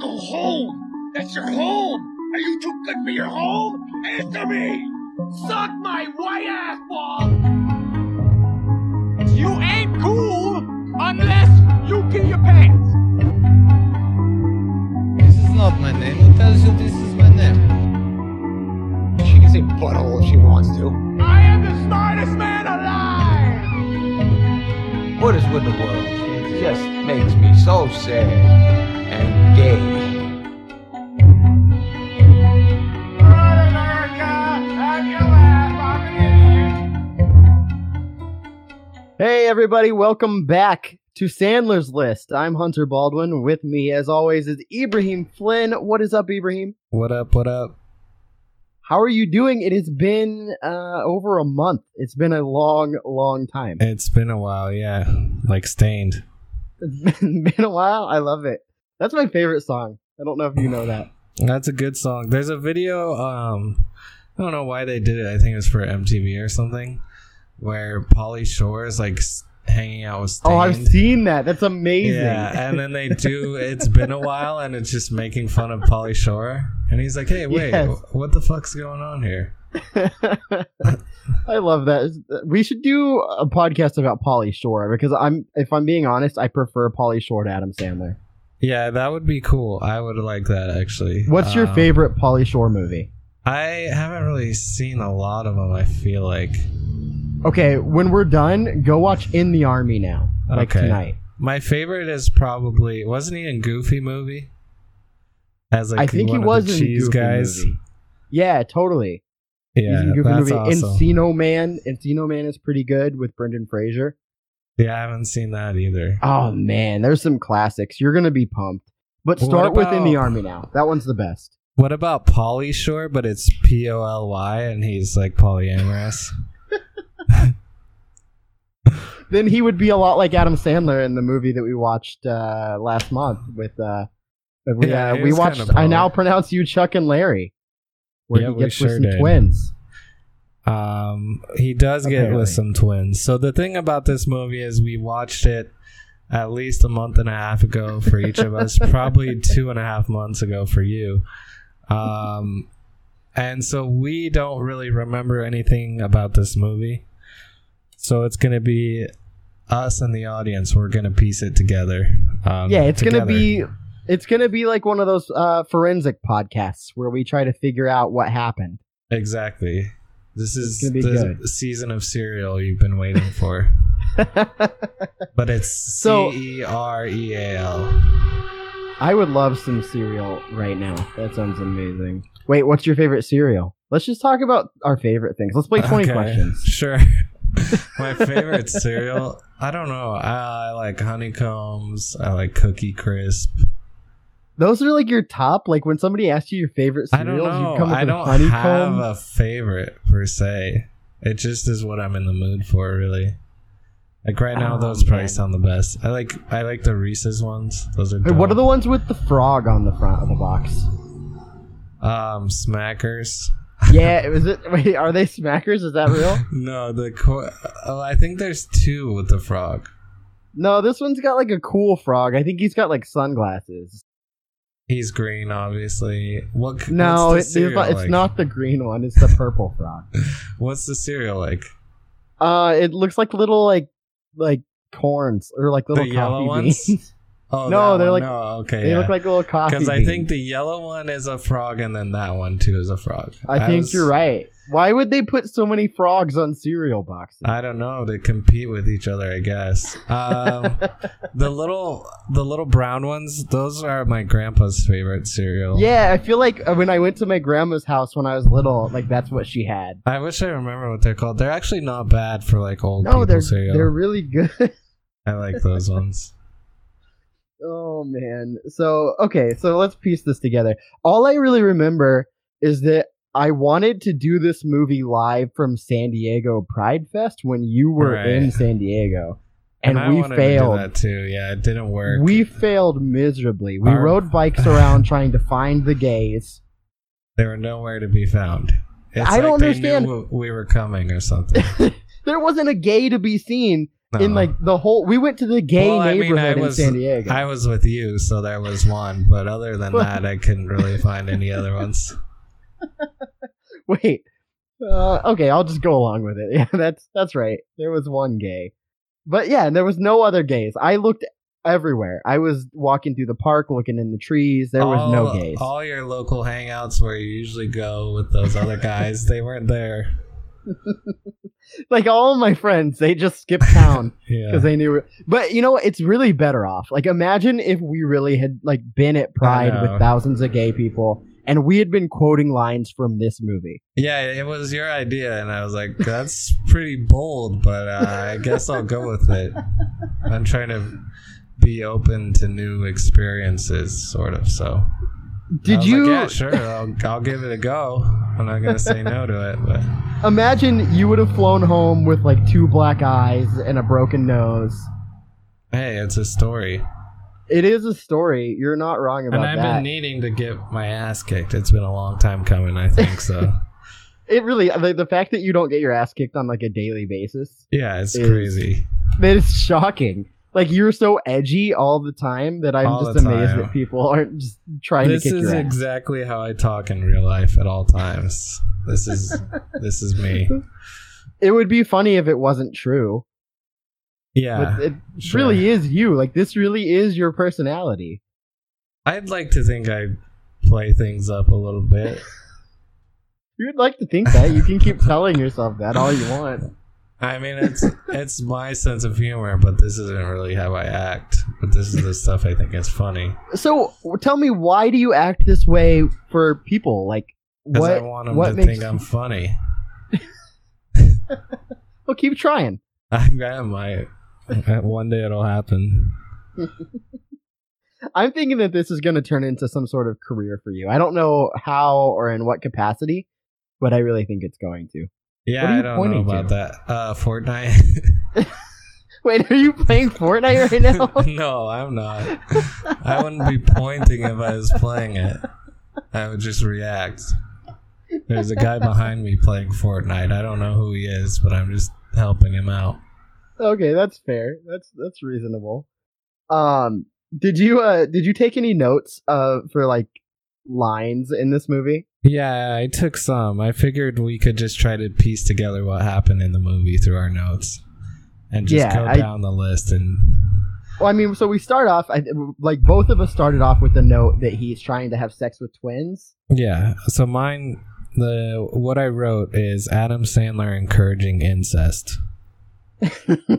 go home. That's your home. Are you too good for your home? Answer me. Suck my white ass ball. You ain't cool unless you pee your pants. This is not my name. Who tells you this is my name? She can say butthole if she wants to. I am the smartest man alive. What is with the world? It just makes me so sad and gay. Hey, everybody, welcome back to Sandler's List. I'm Hunter Baldwin. With me, as always, is Ibrahim Flynn. What is up, Ibrahim? What up? What up? How are you doing? It has been uh, over a month. It's been a long, long time. It's been a while, yeah. Like Staind. It's been, been a while. I love it. That's my favorite song. I don't know if you know that. That's a good song. There's a video. Um, I don't know why they did it. I think it was for MTV or something, where Pauly Shore is like hanging out with Staind. Oh, I've seen that. That's amazing. Yeah, and then they do. It's been a while, and it's just making fun of Pauly Shore, and he's like, "Hey, wait, Yes. what the fuck's going on here?" I love that. We should do a podcast about Pauly Shore because I'm, if I'm being honest, I prefer Pauly Shore to Adam Sandler. Yeah, that would be cool. I would like that actually. What's your Um, favorite Pauly Shore movie? I haven't really seen a lot of them. I feel like Okay, when we're done, go watch In the Army now, like Okay. tonight. My favorite is probably wasn't he in Goofy movie? As like I think he was in Goofy guys. movie. Yeah, totally. He's Yeah, in Goofy that's movie. awesome. Encino Man. Encino Man is pretty good with Brendan Fraser. Yeah, I haven't seen that either. Oh man, there's some classics. You're gonna be pumped. But start with In the Army now. That one's the best. What about Polly Shore? But it's P O L Y, and he's like polyamorous. Then he would be a lot like Adam Sandler in the movie that we watched uh, last month with uh, we, Yeah, uh, we watched. I now pronounce you Chuck and Larry, where Yeah, he gets sure with some did. twins. Um, he does get Apparently. with some twins. So the thing about this movie is we watched it at least a month and a half ago for each of us, probably two and a half months ago for you. Um, and so we don't really remember anything about this movie. So it's gonna be us and the audience. We're gonna piece it together. Um, yeah, it's gonna be it's gonna be like one of those uh, forensic podcasts where we try to figure out what happened. exactly. This is the good. season of cereal you've been waiting for. But it's So- C E R E A L. I would love some cereal right now. That sounds amazing. Wait, what's your favorite cereal? Let's just talk about our favorite things. Let's play 20 Okay, questions. Sure. My favorite cereal, I don't know. I, I like honeycombs. I like Cookie Crisp. Those are like your top. Like when somebody asks you your favorite I don't cereals, know. you come with I a don't honeycomb. have a favorite per se. It just is what I'm in the mood for, really. Like right now, Oh, those probably man. sound the best. I like I like the Reese's ones. Those are. Hey, what are dope. the ones with the frog on the front of the box? um Smackers? Yeah, is it? Wait, are they smackers? Is that real? No, the co- oh, I think there's two with the frog. No, this one's got like a cool frog. I think he's got like sunglasses. He's green, obviously. What? No, it, it's, not, it's not the green one. It's the purple frog. What's the cereal like? Uh, it looks like little like like corns or like little The yellow coffee ones? beans. Oh, No, they're one. like- no. Okay, they yeah. look like little coffee. because I beans. think the yellow one is a frog, and then that one too is a frog. I think was- you're right. Why would they put so many frogs on cereal boxes? I don't know. They compete with each other, I guess. Um, the little, the little brown ones. Those are my grandpa's favorite cereal. yeah, I feel like uh, when I went to my grandma's house when I was little, like that's what she had. I wish I remember what they're called. They're actually not bad for like old No, they're cereal. they're really good. I like those ones. Oh man. So okay, so let's piece this together. All I really remember is that I wanted to do this movie live from San Diego Pride Fest when you were Right. in San Diego. And, I we failed. to do that too. Yeah, it didn't work. We failed miserably. We Our- rode bikes around trying to find the gays. They were nowhere to be found. It's I don't they understand. We were coming or something. There wasn't a gay to be seen. in like the whole. We went to the gay Well, I mean, neighborhood I was- in San Diego. I was with you, so there was one. But other than that, I couldn't really find any other ones. Wait. Uh, okay, I'll just go along with it. Yeah, that's that's right. There was one gay, but yeah, there was no other gays. I looked everywhere. I was walking through the park, looking in the trees. There was no gays. All your local hangouts where you usually go with those other guys, they weren't there. like all my friends, they just skipped town Yeah. because they knew. But you know, it's really better off. Like, imagine if we really had like been at Pride with thousands of gay people, and we had been quoting lines from this movie. Yeah, it was your idea, and I was like, "That's pretty bold," but uh, I guess I'll go with it. I'm trying to be open to new experiences, sort of. So, Did you Like, yeah, sure. I'll, I'll give it a go. I'm not gonna say no to it, but imagine you would have flown home with like two black eyes and a broken nose? hey, it's a story, It is a story. You're not wrong about that. and I've that. been needing to get my ass kicked. It's been a long time coming. I think so. it really the, the fact that you don't get your ass kicked on like a daily basis. Yeah, it's Is- crazy. That is shocking. Like you're so edgy all the time that I'm All just amazed time. that people aren't just trying This to kick is your ass. exactly how I talk in real life at all times. This is this is me. it would be funny if it wasn't true. Yeah. but it sure. really is you. Like this really is your personality. I'd like to think I play things up a little bit. You'd like to think that. You can keep telling yourself that all you want. I mean, it's it's my sense of humor, but this isn't really how I act. But this is the stuff I think is funny So tell me, why do you act this way for people? Like what? I want them what to think I'm funny. well, keep trying. I, I might. One day it'll happen. I'm thinking that this is going to turn into some sort of career for you. I don't know how or in what capacity, but I really think it's going to. Yeah, What are you I don't know about to? that. Uh, Fortnite. Wait, are you playing Fortnite right now? no, I'm not. I wouldn't be pointing if I was playing it. I would just react. There's a guy behind me playing Fortnite. I don't know who he is, but I'm just helping him out. Okay, that's fair. That's that's reasonable. Um, did you uh did you take any notes uh for like lines in this movie? Yeah, I took some. I figured we could just try to piece together what happened in the movie through our notes and just Yeah, go I- down the list and Well, I mean, so we start off I, like both of us started off with the note that he's trying to have sex with twins. yeah. So mine the what I wrote is Adam Sandler encouraging incest.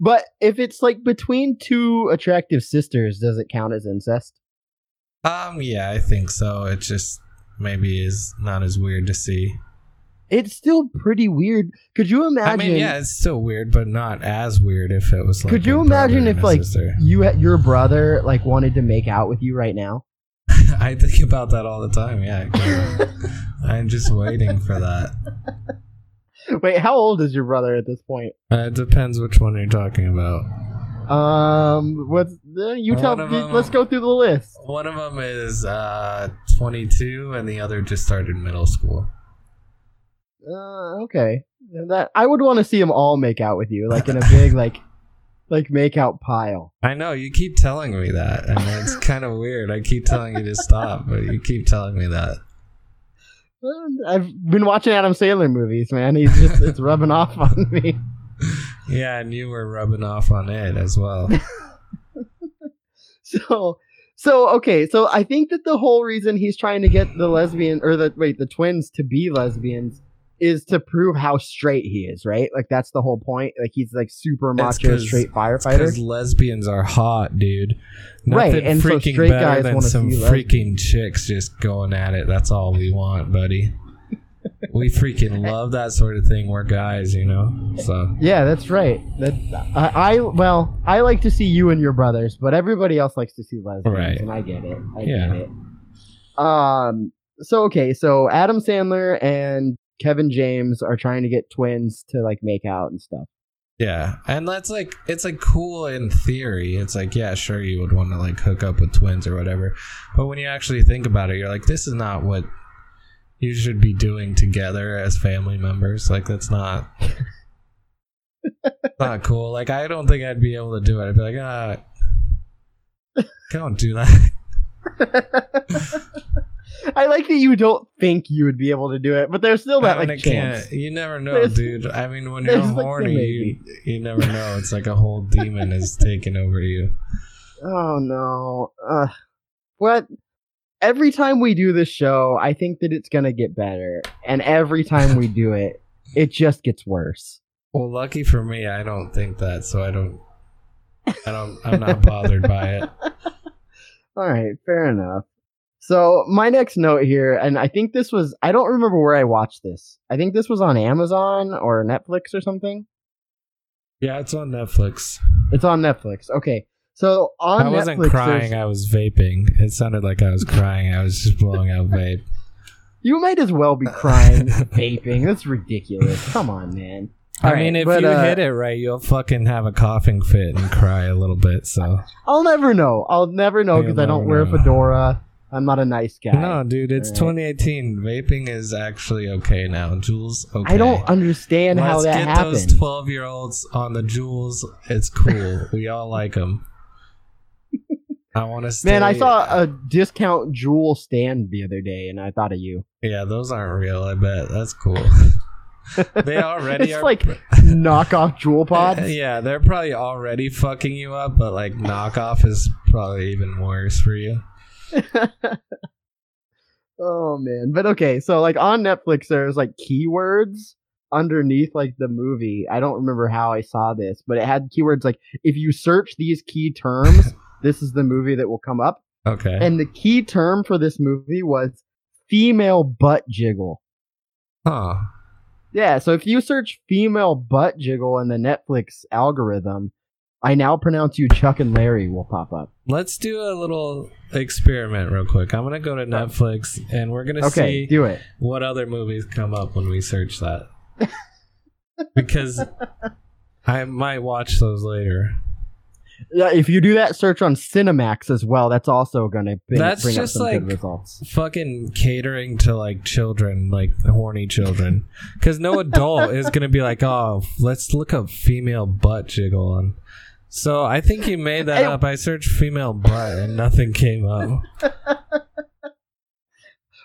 But if it's like between two attractive sisters, does it count as incest? Um yeah, I think so. It just maybe is not as weird to see. It's still pretty weird. Could you imagine? I mean, yeah, it's still weird, but not as weird if it was like. Could you imagine if like sister. you your brother like wanted to make out with you right now? I think about that all the time. Yeah, I'm just waiting for that. Wait, how old is your brother at this point? Uh, it depends which one you're talking about. Um, what's uh, you tell? Them- let's go through the list. One of them is uh, 22, and the other just started middle school. Uh, okay, that I would want to see them all make out with you, like in a big like like make out pile. I know you keep telling me that, and it's kind of weird. I keep telling you to stop, but you keep telling me that. Uh, I've been watching Adam Sandler movies, man. He's just it's rubbing off on me. Yeah, and you were rubbing off on it as well. So, so okay, so I think that the whole reason he's trying to get the lesbian or the wait the twins to be lesbians is to prove how straight he is, right? Like that's the whole point. Like he's like super macho straight Because firefighter. lesbians are hot, dude. Right, Nothing and so freaking straight better guys than some freaking chicks just going at it. That's all we want, buddy. we freaking love that sort of thing. We're guys, you know. So Yeah, that's right. That I, I well, I like to see you and your brothers, but everybody else likes to see lesbians, Right. and I get it. I Yeah. get it. Um. So okay, so Adam Sandler and Kevin James are trying to get twins to like make out and stuff. yeah, and that's like it's like cool in theory. It's like yeah, sure you would want to like hook up with twins or whatever, but when you actually think about it, you're like this is not what you should be doing together as family members. Like that's not. not cool. Like I don't think I'd be able to do it. I'd be like, ah, don't do that. I like that you don't think you would be able to do it, but there's still that like chance. can't. You never know, There's- dude. I mean, when you're there's, like, horny, you, you never know. It's like a whole demon is taking over you. Oh no. Uh, what? Every time we do this show, I think that it's gonna get better, and every time we do it, it just gets worse. Well, lucky for me, I don't think that, so I don't. I don't. I'm not bothered by it. All right, fair enough. So my next note here, and I think this was I don't remember where I watched this. I think this was on Amazon or Netflix or something. Yeah, it's on Netflix. It's on Netflix. Okay. So on I wasn't Netflix, crying. I was vaping. It sounded like I was crying. I was just blowing out vape. You might as well be crying, vaping. That's ridiculous. Come on, man. I All mean, if but, you uh, hit it right, you'll fucking have a coughing fit and cry a little bit. So I'll never know. I'll never know because I don't never wear a fedora. I'm not a nice guy. no, dude, it's All 2018. Vaping is actually okay now. Juuls, okay. I don't understand how Let's that get happened. those 12 year olds on the Juuls. It's cool. we all like them. I want to stay. Man, I saw a discount Juul stand the other day, and I thought of you. Yeah, those aren't real. I bet that's cool. they already it's are. like knockoff Juul pods. Yeah, they're probably already fucking you up, but like knockoff is probably even worse for you. oh man, but okay. So like on Netflix, there's like keywords underneath like the movie. I don't remember how I saw this, but it had keywords like if you search these key terms, this is the movie that will come up. Okay. And the key term for this movie was female butt jiggle. huh. Yeah, so if you search female butt jiggle in the Netflix algorithm, I now pronounce you Chuck and Larry will pop up. Let's do a little experiment real quick. I'm gonna go to Netflix and we're gonna Okay, see do it. what other movies come up when we search that. because I might watch those later. Yeah, if you do that search on Cinemax as well, that's also gonna bring, That's bring just up some good like- results. Fucking catering to like children, like horny children. Because no adult is gonna be like, oh, let's look up female butt jiggle on. So I think you made that up. I searched female butt and nothing came up.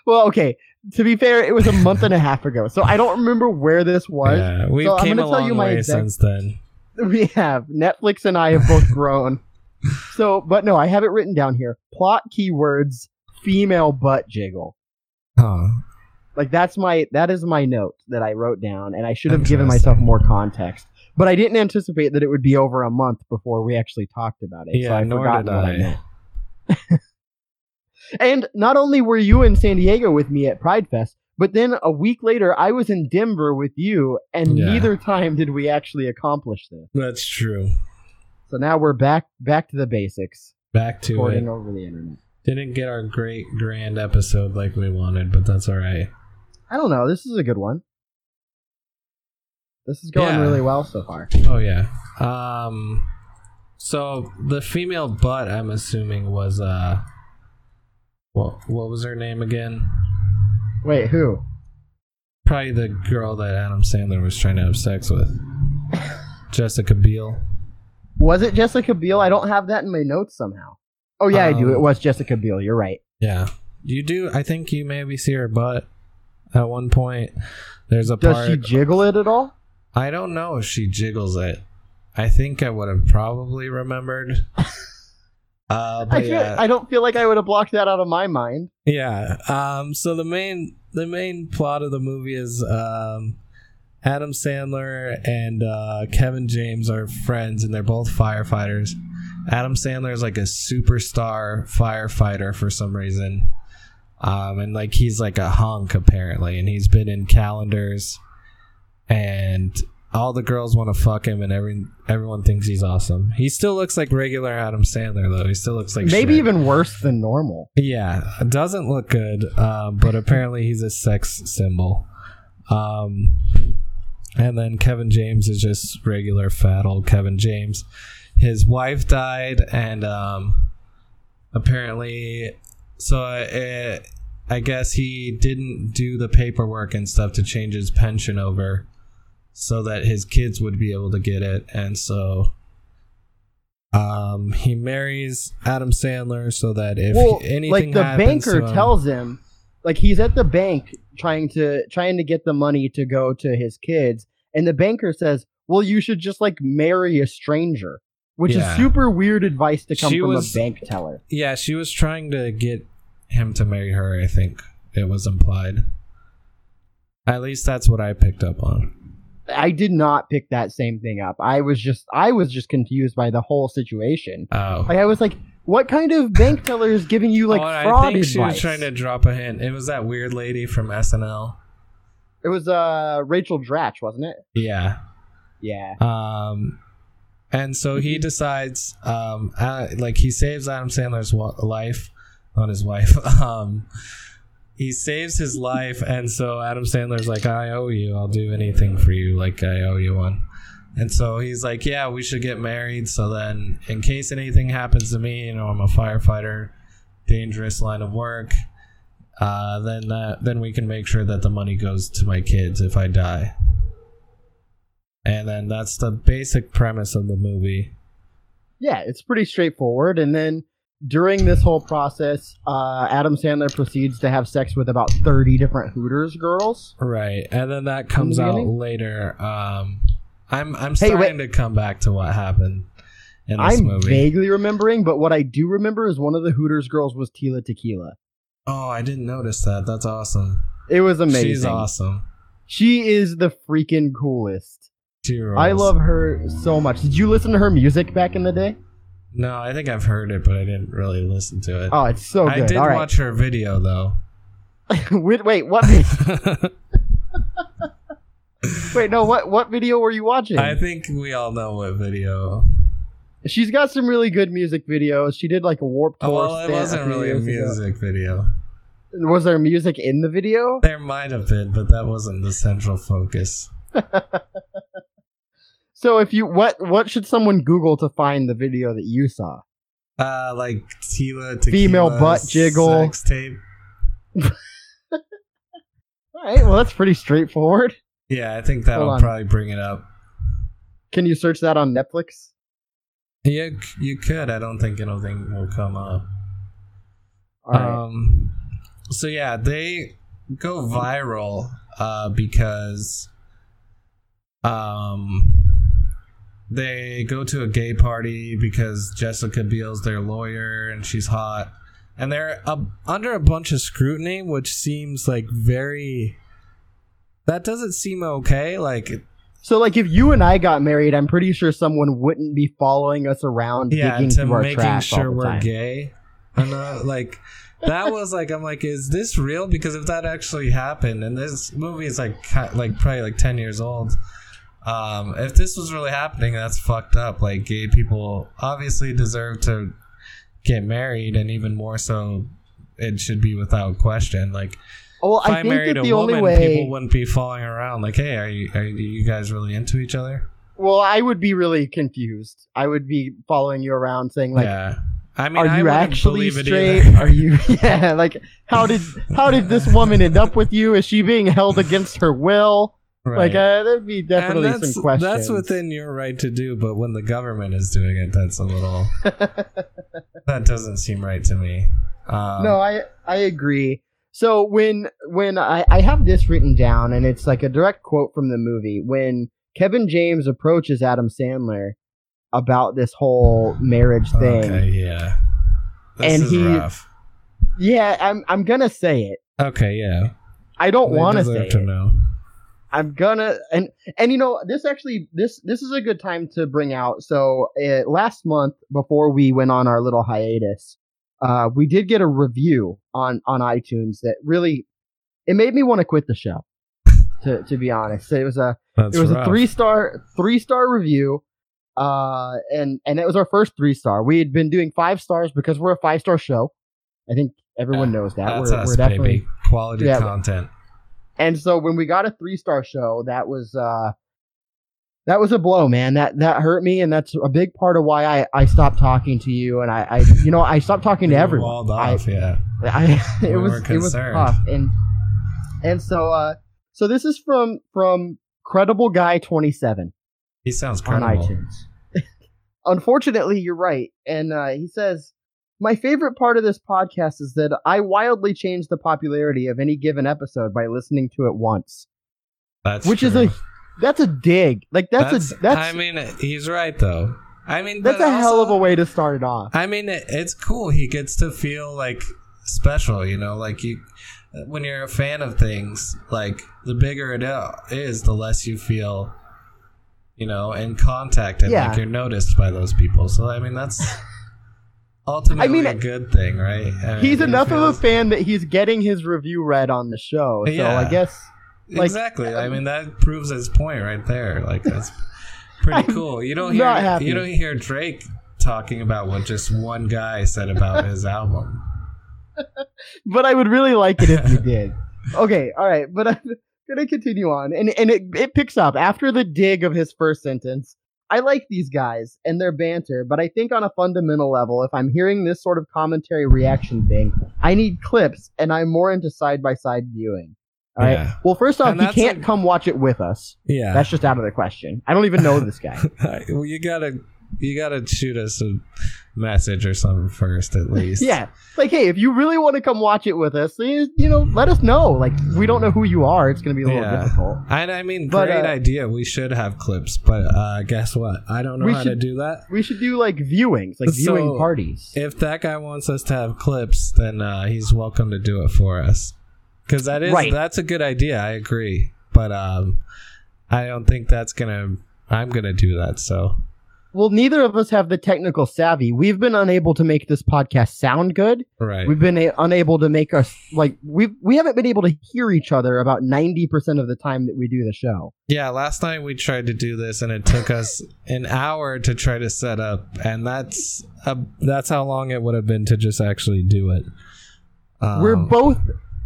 Well, okay. To be fair, it was a month and a half ago, so I don't remember where this was. Yeah, we So I'm came a gonna tell long you my way exact- since then. We have Netflix and I have both grown. So, but no, I have it written down here. Plot keywords: female butt jiggle. Huh. Like that's my that is my note that I wrote down, and I should have given myself more context. But I didn't anticipate that it would be over a month before we actually talked about it. so Yeah, I nor forgot what I I. meant. and not only were you in San Diego with me at Pride Fest, but then a week later I was in Denver with you, and Yeah. neither time did we actually accomplish this. That's true. So now we're back back to the basics, Back to recording it. over the internet. Didn't get our great grand episode like we wanted, but that's all right. I don't know. This is a good one. This is going Yeah. really well so far. Oh yeah. Um. So the female butt, I'm assuming, was uh. What what was her name again? Wait, who? Probably the girl that Adam Sandler was trying to have sex with. Jessica Biel. Was it Jessica Biel? I don't have that in my notes somehow. Oh yeah, I do. Um, It was Jessica Biel. You're right. Yeah. You do. I think you maybe see her butt at one point. There's a Does part. she jiggle it at all? I don't know if she jiggles it. I think I would have probably remembered. Uh, I, feel, yeah, I don't feel like I would have blocked that out of my mind. yeah. Um, so the main the main plot of the movie is um, Adam Sandler and uh, Kevin James are friends, and they're both firefighters. Adam Sandler is like a superstar firefighter for some reason, um, and like he's like a hunk apparently, and he's been in calendars, and all the girls want to fuck him, and every everyone thinks he's awesome. He still looks like regular Adam Sandler though. He still looks like Maybe shit. even worse than normal. Yeah, doesn't look good, um, but apparently he's a sex symbol. Um, and then Kevin James is just regular fat old Kevin James. His wife died, and um, apparently, so uh, I guess he didn't do the paperwork and stuff to change his pension over. So that his kids would be able to get it, and so um, he marries Adam Sandler so that if well, anything like the happens banker him, tells him, like he's at the bank trying to trying to get the money to go to his kids, and the banker says, "Well, you should just like marry a stranger," which Yeah. is super weird advice to come She from was- a bank teller. yeah, she was trying to get him to marry her. I think it was implied. At least that's what I picked up on. I did not pick that same thing up. I was just I was just confused by the whole situation. Oh, Like I was like, what kind of bank teller is giving you like Oh, fraud I think advice? she was trying to drop a hint. It was that weird lady from SNL. It was uh Rachel Dratch, wasn't it? Yeah. Yeah. Um, and so he decides, um, uh, like he saves Adam Sandler's wa- life, not his wife. Um, he saves his life, and so Adam Sandler's like, "I owe you. I'll do anything for you. Like I owe you one." And so he's like, "Yeah, we should get married. So then, in case anything happens to me, you know, I'm a firefighter, dangerous line of work. Uh, then that, then we can make sure that the money goes to my kids if I die." And then that's the basic premise of the movie. Yeah, it's pretty straightforward. And then during this whole process, uh, Adam Sandler proceeds to have sex with about 30 different Hooters girls. Right. And then that comes the out later. Um I'm I'm Hey, starting to come back to what happened in this I'm movie. vaguely remembering, but what I do remember is one of the Hooters girls was Tila Tequila. Oh, I didn't notice that. That's awesome. It was amazing. She's awesome. She is the freaking coolest. I love her so much. Did you listen to her music back in the day? No, I think I've heard it, but I didn't really listen to it. Oh, it's so good. I did All right. watch her video though. wait, wait, what? wait, no. What? What video were you watching? I think we all know what video. She's got some really good music videos. She did like a Warp Tour. Oh, well, it wasn't really a years ago. music video. Was there music in the video? There might have been, but that wasn't the central focus. So if you what what should someone Google to find the video that you saw? Uh, like Tila tequila Female butt jiggle. sex tape. All right, well that's pretty straightforward. Yeah, I think that'll on. probably bring it up. Can you search that on Netflix? Yeah, you could. I don't think anything will come up. Right. Um, so yeah, they go viral uh, because um, they go to a gay party because Jessica Biel's their lawyer and she's hot, and they're uh, under a bunch of scrutiny, which seems like very. That doesn't seem okay. Like, so like if you and I got married, I'm pretty sure someone wouldn't be following us around yeah, digging to through our making trash sure we're time. gay. And uh, like that was like I'm like, is this real? Because if that actually happened, and this movie is like like probably like ten years old. Um, if this was really happening, that's fucked up. Like gay people obviously deserve to get married, and even more so, it should be without question. Like Well, if I I, think married a the only woman, way. people wouldn't be falling around like, hey, are you are you guys really into each other? Well, I would be really confused. I would be following you around saying like, yeah. I mean, "Are I you wouldn't actually straight? Are you? Yeah, like how did how did this woman end up with you? Is she being held against her will? Right. Like uh, there'd be definitely some questions. That's within your right to do, but when the government is doing it, that's a little. that doesn't seem right to me. Um, no, I I agree. So when when I I have this written down and it's like a direct quote from the movie when Kevin James approaches Adam Sandler about this whole marriage thing. Okay, yeah. This And he- rough. Yeah, I'm I'm gonna say it. Okay, yeah. I don't want to say to it. know. I'm gonna and and you know this actually this this is a good time to bring out. So uh, last month before we went on our little hiatus, uh, we did get a review on on iTunes that really it made me want to quit the show. To to be honest, it was a That's it was rough. a three star three star review, uh, and and it was our first three star. We had been doing five stars because we're a five star show. I think everyone knows that. That's we're, us, we're definitely baby. Quality Yeah. content. And so when we got a three star show, that was uh that was a blow, man. That that hurt me, and that's a big part of why I, I stopped talking to you, and I, I you know I stopped talking to everyone. Walled I, off, yeah. I it We was it was tough, and and so uh so this is from from Credible Guy 27 He sounds credible. on iTunes. Unfortunately, you're right. And uh, he says, My favorite part of this podcast is that I wildly change the popularity of any given episode by listening to it once. That's Which is true. a that's a dig. Like that's, a that's I mean, he's right though. I mean, that's a hell of a way to start it off. I mean, it, it's cool. He gets to feel like special, you know, like you when you're a fan of things, like the bigger it is, the less you feel, you know, in contact and Yeah. like you're noticed by those people. So I mean, that's ultimately mean, a good thing, right? I mean, He's he enough of a fan that he's getting his review read on the show. So Yeah. I guess like- exactly. I mean, that proves his point right there. Like that's pretty cool. You don't hear you don't hear Drake talking about what just one guy said about his album. but I would really like it if you did. Okay, all right, but I'm gonna continue on, and and it it picks up after the dig of his first sentence. I like these guys and their banter, but I think on a fundamental level, if I'm hearing this sort of commentary reaction thing, I need clips, and I'm more into side by side viewing. All right. Yeah. Well, first off, And he can't a- come watch it with us. Yeah. That's just out of the question. I don't even know this guy. well, you gotta you gotta shoot us a message or something first at least. yeah, like hey, if you really want to come watch it with us, you you know, let us know. Like we don't know who you are. It's gonna be a little Yeah. difficult. I, I mean, But, great uh, idea. We should have clips, but uh, guess what? I don't know how to do that. We should do like viewings, like viewing So, parties. If that guy wants us to have clips, then uh, he's welcome to do it for us. Because that is Right. that's a good idea. I agree, but um, I don't think that's gonna. I'm gonna do that. So Well, neither of us have the technical savvy. We've been unable to make this podcast sound good. right. We've been a- unable to make us like we we haven't been able to hear each other about ninety percent of the time that we do the show. Yeah, last night we tried to do this, and it took us an hour to try to set up, and that's a, that's how long it would have been to just actually do it. Um, we're both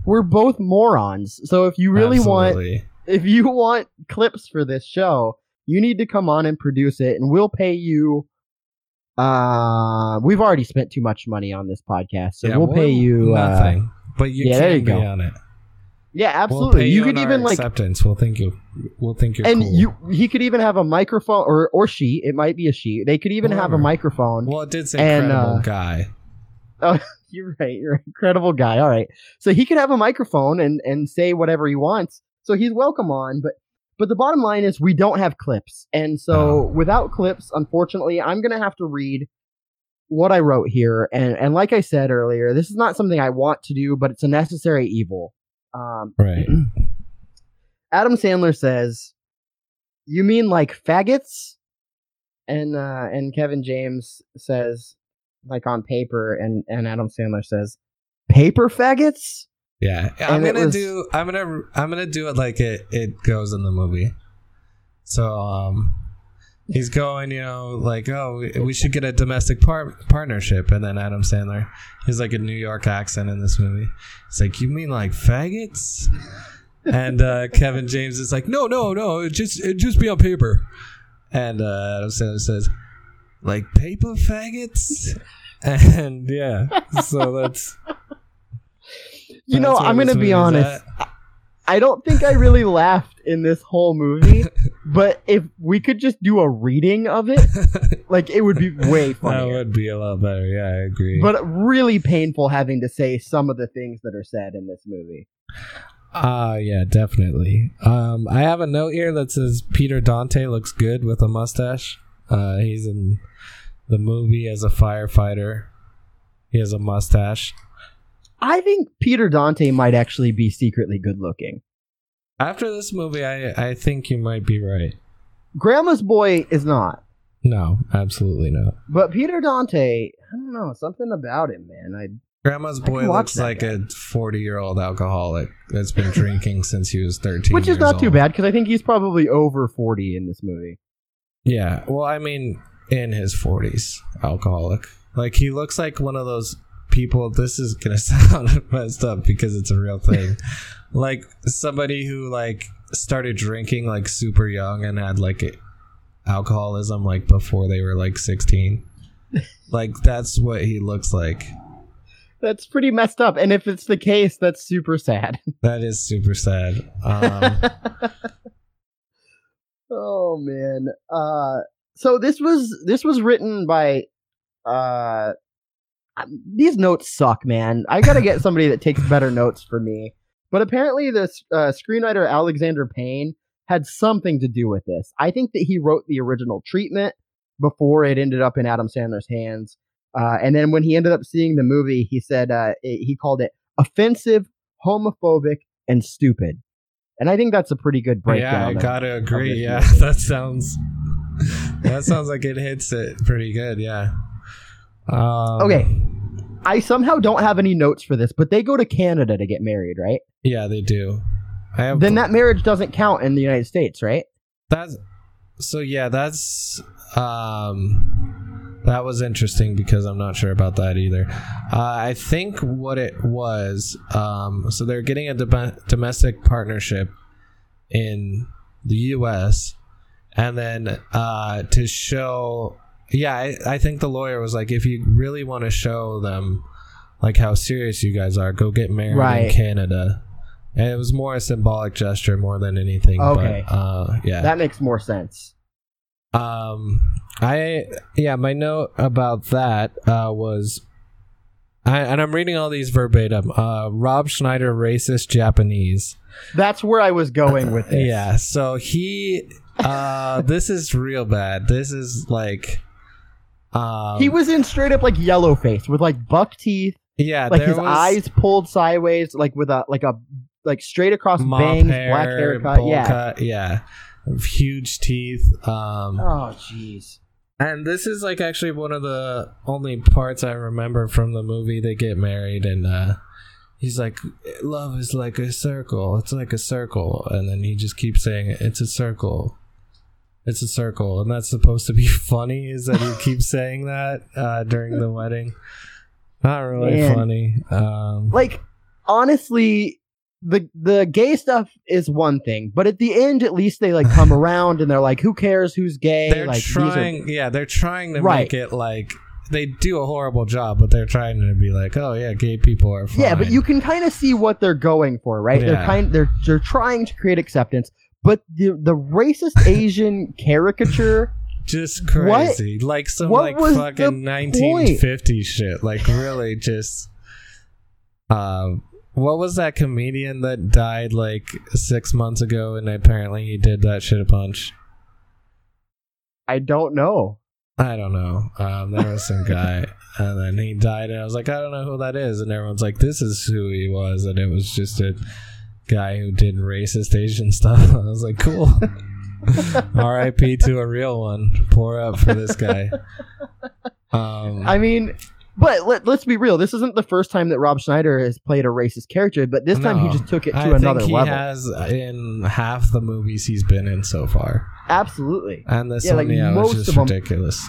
we're both morons. So if you really want if you want clips for this show, you need to come on and produce it, and we'll pay you. Uh, we've already spent too much money on this podcast, so Yeah, we'll pay you uh, nothing. but you yeah, there can you be go. on it. yeah, We'll absolutely. you you could even like acceptance. We'll think you. We'll think you're and cool. you he could even have a microphone or or she it might be a she they could even have a microphone Well, it did say And, credible uh, guy. Oh, you're right you're an incredible guy all right so he could have a microphone and and say whatever he wants so he's welcome on but but the bottom line is we don't have clips and so Oh. without clips unfortunately i'm gonna have to read what i wrote here and and like i said earlier this is not something i want to do but it's a necessary evil um Right. Adam Sandler says, "You mean like faggots?" And uh, and Kevin James says, like on paper, and and Adam Sandler says, "Paper faggots." Yeah, I'm gonna was- do. I'm gonna. I'm gonna do it like it. It goes in the movie. So um, he's going. You know, like oh, we- we should get a domestic par- partnership, and then Adam Sandler, he's like a New York accent in this movie. It's like you mean like faggots, and uh, Kevin James is like no, no, no, it just it just be on paper, and uh, Adam Sandler says like paper faggots, and yeah, so that's. You know, I'm gonna be honest. at. I don't think I really laughed in this whole movie, but if we could just do a reading of it, like it would be way funnier. That would be a lot better. Yeah, I agree. But really painful having to say some of the things that are said in this movie. uh yeah, definitely. Um I have a note here that says Peter Dante looks good with a mustache. Uh he's in the movie as a firefighter. He has a mustache. I think Peter Dante might actually be secretly good looking. After this movie, I I think you might be right. Grandma's boy is not. No, absolutely not. But Peter Dante, I don't know, something about him, man. I Grandma's boy watch looks like guy. a 40 year old alcoholic that's been drinking since he was 13. which is not too bad because I think he's probably over 40 in this movie. Yeah. Well, I mean, in his 40s, alcoholic. Like, he looks like one of those people. This is to sound messed up because it's a real thing. like, somebody who, like, started drinking, like, super young and had, like, alcoholism, like, before they were, like, 16. like, that's what he looks like. That's pretty messed up. And if it's the case, that's super sad. That is super sad. Um, Oh man. Uh so this was this was written by uh these notes suck, man. I got to get somebody that takes better notes for me. But apparently this uh, screenwriter Alexander Payne had something to do with this. I think that he wrote the original treatment before it ended up in Adam Sandler's hands. Uh, and then when he ended up seeing the movie, he said uh, it, he called it offensive, homophobic, and stupid. And I think that's a pretty good breakdown. yeah, I gotta agree. this Yeah, movie. that sounds that sounds like it hits it pretty good. Yeah. Um, Okay. I somehow don't have any notes for this, but they go to Canada to get married, right? Yeah, they do. I have Then that marriage doesn't count in the United States, right? That's so yeah, that's um that was interesting because I'm not sure about that either. Uh, I think what it was, um, so they're getting a dom- domestic partnership in the U.S. and then uh, to show, yeah, I, I think the lawyer was like, if you really want to show them like how serious you guys are, go get married Right. in Canada. And it was more a symbolic gesture more than anything. Okay. But, uh, yeah. That makes more sense. Um, I yeah, my note about that uh, was, I, and I'm reading all these verbatim. Uh, Rob Schneider, racist Japanese. That's where I was going with this. Yeah, so he, uh, this is real bad. This is like, um, He was in straight up like yellow face with like buck teeth, yeah, like there his was eyes pulled sideways, like with a like a like straight across mop bangs, hair, black haircut. Yeah. cut, yeah, huge teeth. Um, Oh jeez. And this is like actually one of the only parts I remember from the movie. They get married, and uh, he's like, "Love is like a circle. It's like a circle," and then he just keeps saying, "It's a circle. It's a circle," and that's supposed to be funny. Is that he keeps saying that uh, during the wedding? Not really Man. funny. Um, Like honestly, the the gay stuff is one thing, but at the end, at least they like come around and they're like, "Who cares who's gay?" they're like these are- trying, yeah, they're trying to Right. make it like they do a horrible job, but they're trying to be like, "Oh yeah, gay people are fine." Yeah, but you can kind of see what they're going for, right? They're kind they're they're trying to create acceptance, but the the racist Asian caricature, just What- crazy. Like some what like fucking 1950s shit. Like really just um what was that comedian that died like six months ago and apparently he did that shit a bunch? I don't know. i don't know. Um there was some guy and then he died and i was like i don't know who that is and everyone's like this is who he was and it was just a guy who did racist asian stuff i was like cool rip to a real one pour up for this guy um I mean, but let, let's be real. This isn't the first time that Rob Schneider has played a racist character, but this time he just took it to I another think he level. has in half the movies he's been in so far, Absolutely. and this Yeah, one, like yeah, most was just of ridiculous.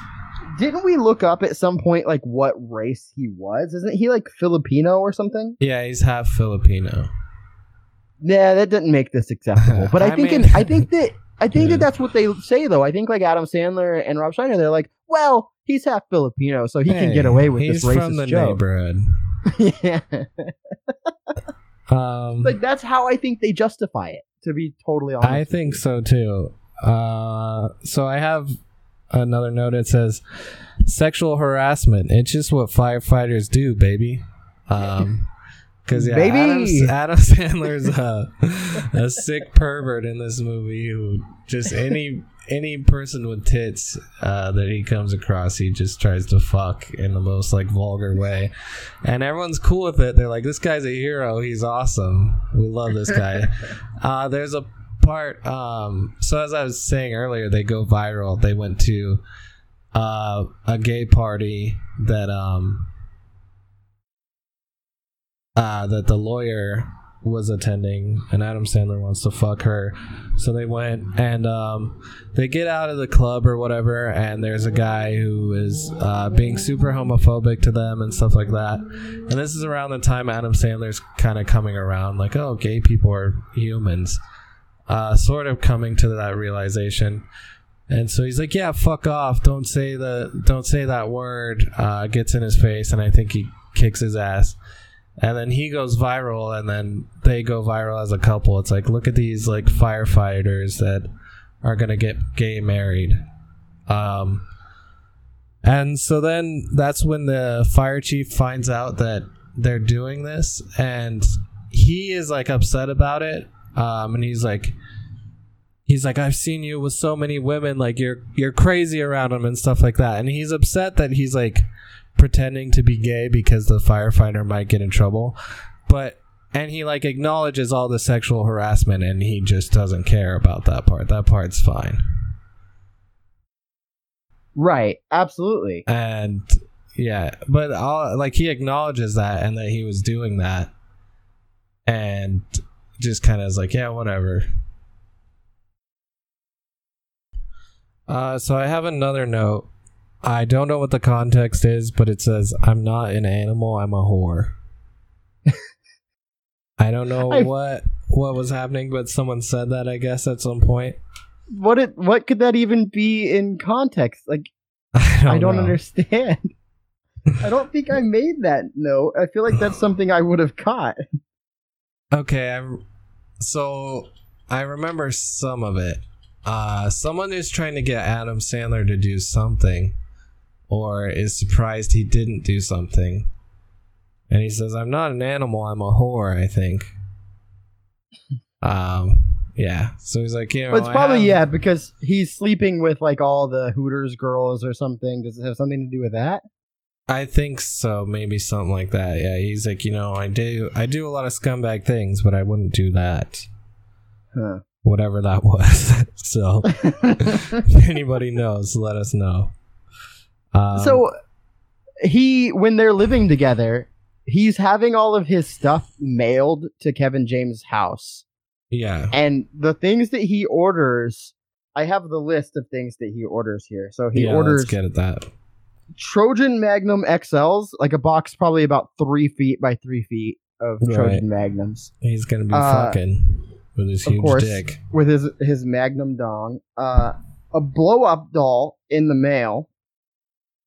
Didn't we look up at some point like what race he was? Isn't he like Filipino or something? Yeah, he's half Filipino. Yeah, that doesn't make this acceptable. But I, I think mean- in, I think that I think that that's what they say though. I think like Adam Sandler and Rob Schneider, they're like, well, he's half Filipino, so he can get away with this racist from the joke. neighborhood. yeah, Um, like that's how I think they justify it. To be totally honest, I think so too. Uh, so I have another note. It says sexual harassment. It's just what firefighters do, baby. Um, because yeah, Baby. Adam, Adam Sandler's a, a sick pervert in this movie who just any any person with tits uh, that he comes across, he just tries to fuck in the most like vulgar way, and everyone's cool with it. They're like, "This guy's a hero. He's awesome. We love this guy." uh, there's a part. Um, so as I was saying earlier, they go viral. They went to uh, a gay party that um, uh, that the lawyer was attending, and Adam Sandler wants to fuck her. So they went and um, they get out of the club or whatever, and there's a guy who is uh, being super homophobic to them and stuff like that. And this is around the time Adam Sandler's kind of coming around, like, oh, gay people are humans, uh, sort of coming to that realization. And so he's like, "Yeah, fuck off! Don't say the, don't say that word." Uh, gets in his face, and I think he kicks his ass. And then he goes viral, and then they go viral as a couple. It's like, look at these like firefighters that are gonna get gay married. Um, and so then that's when the fire chief finds out that they're doing this, and he is like upset about it. Um, and he's like, he's like, I've seen you with so many women, like you're you're crazy around them and stuff like that. And he's upset that he's like pretending to be gay because the firefighter might get in trouble, but and he like acknowledges all the sexual harassment and he just doesn't care about that part. That part's fine. Right. Absolutely. and yeah but all, like he acknowledges that and that he was doing that and just kind of is like yeah whatever uh so i have another note i don't know what the context is but it says i'm not an animal i'm a whore i don't know I- what what was happening but someone said that i guess at some point What it what could that even be in context? Like i don't, I don't understand. I don't think I made that note. I feel like that's something I would have caught. Okay, I, so I remember some of it. Uh, someone is trying to get Adam Sandler to do something, or is surprised he didn't do something, and he says, "I'm not an animal. I'm a whore." I think. Um. Yeah. So he's like, know, But it's probably yeah, because he's sleeping with like all the Hooters girls or something. Does it have something to do with that? I think so. Maybe something like that. Yeah. He's like, you know, I do, I do a lot of scumbag things, but I wouldn't do that. Huh. Whatever that was. so. if anybody knows, let us know. Um, so he when they're living together, he's having all of his stuff mailed to Kevin James' house. yeah, And the things that he orders, I have the list of things that he orders here. So he yeah, orders Let's get at that. Trojan Magnum XLs, like a box probably about three feet by three feet of Right. Trojan Magnums He's gonna be Uh, fucking with his huge course. dick. with his his Magnum dong, uh, a blow up doll in the mail,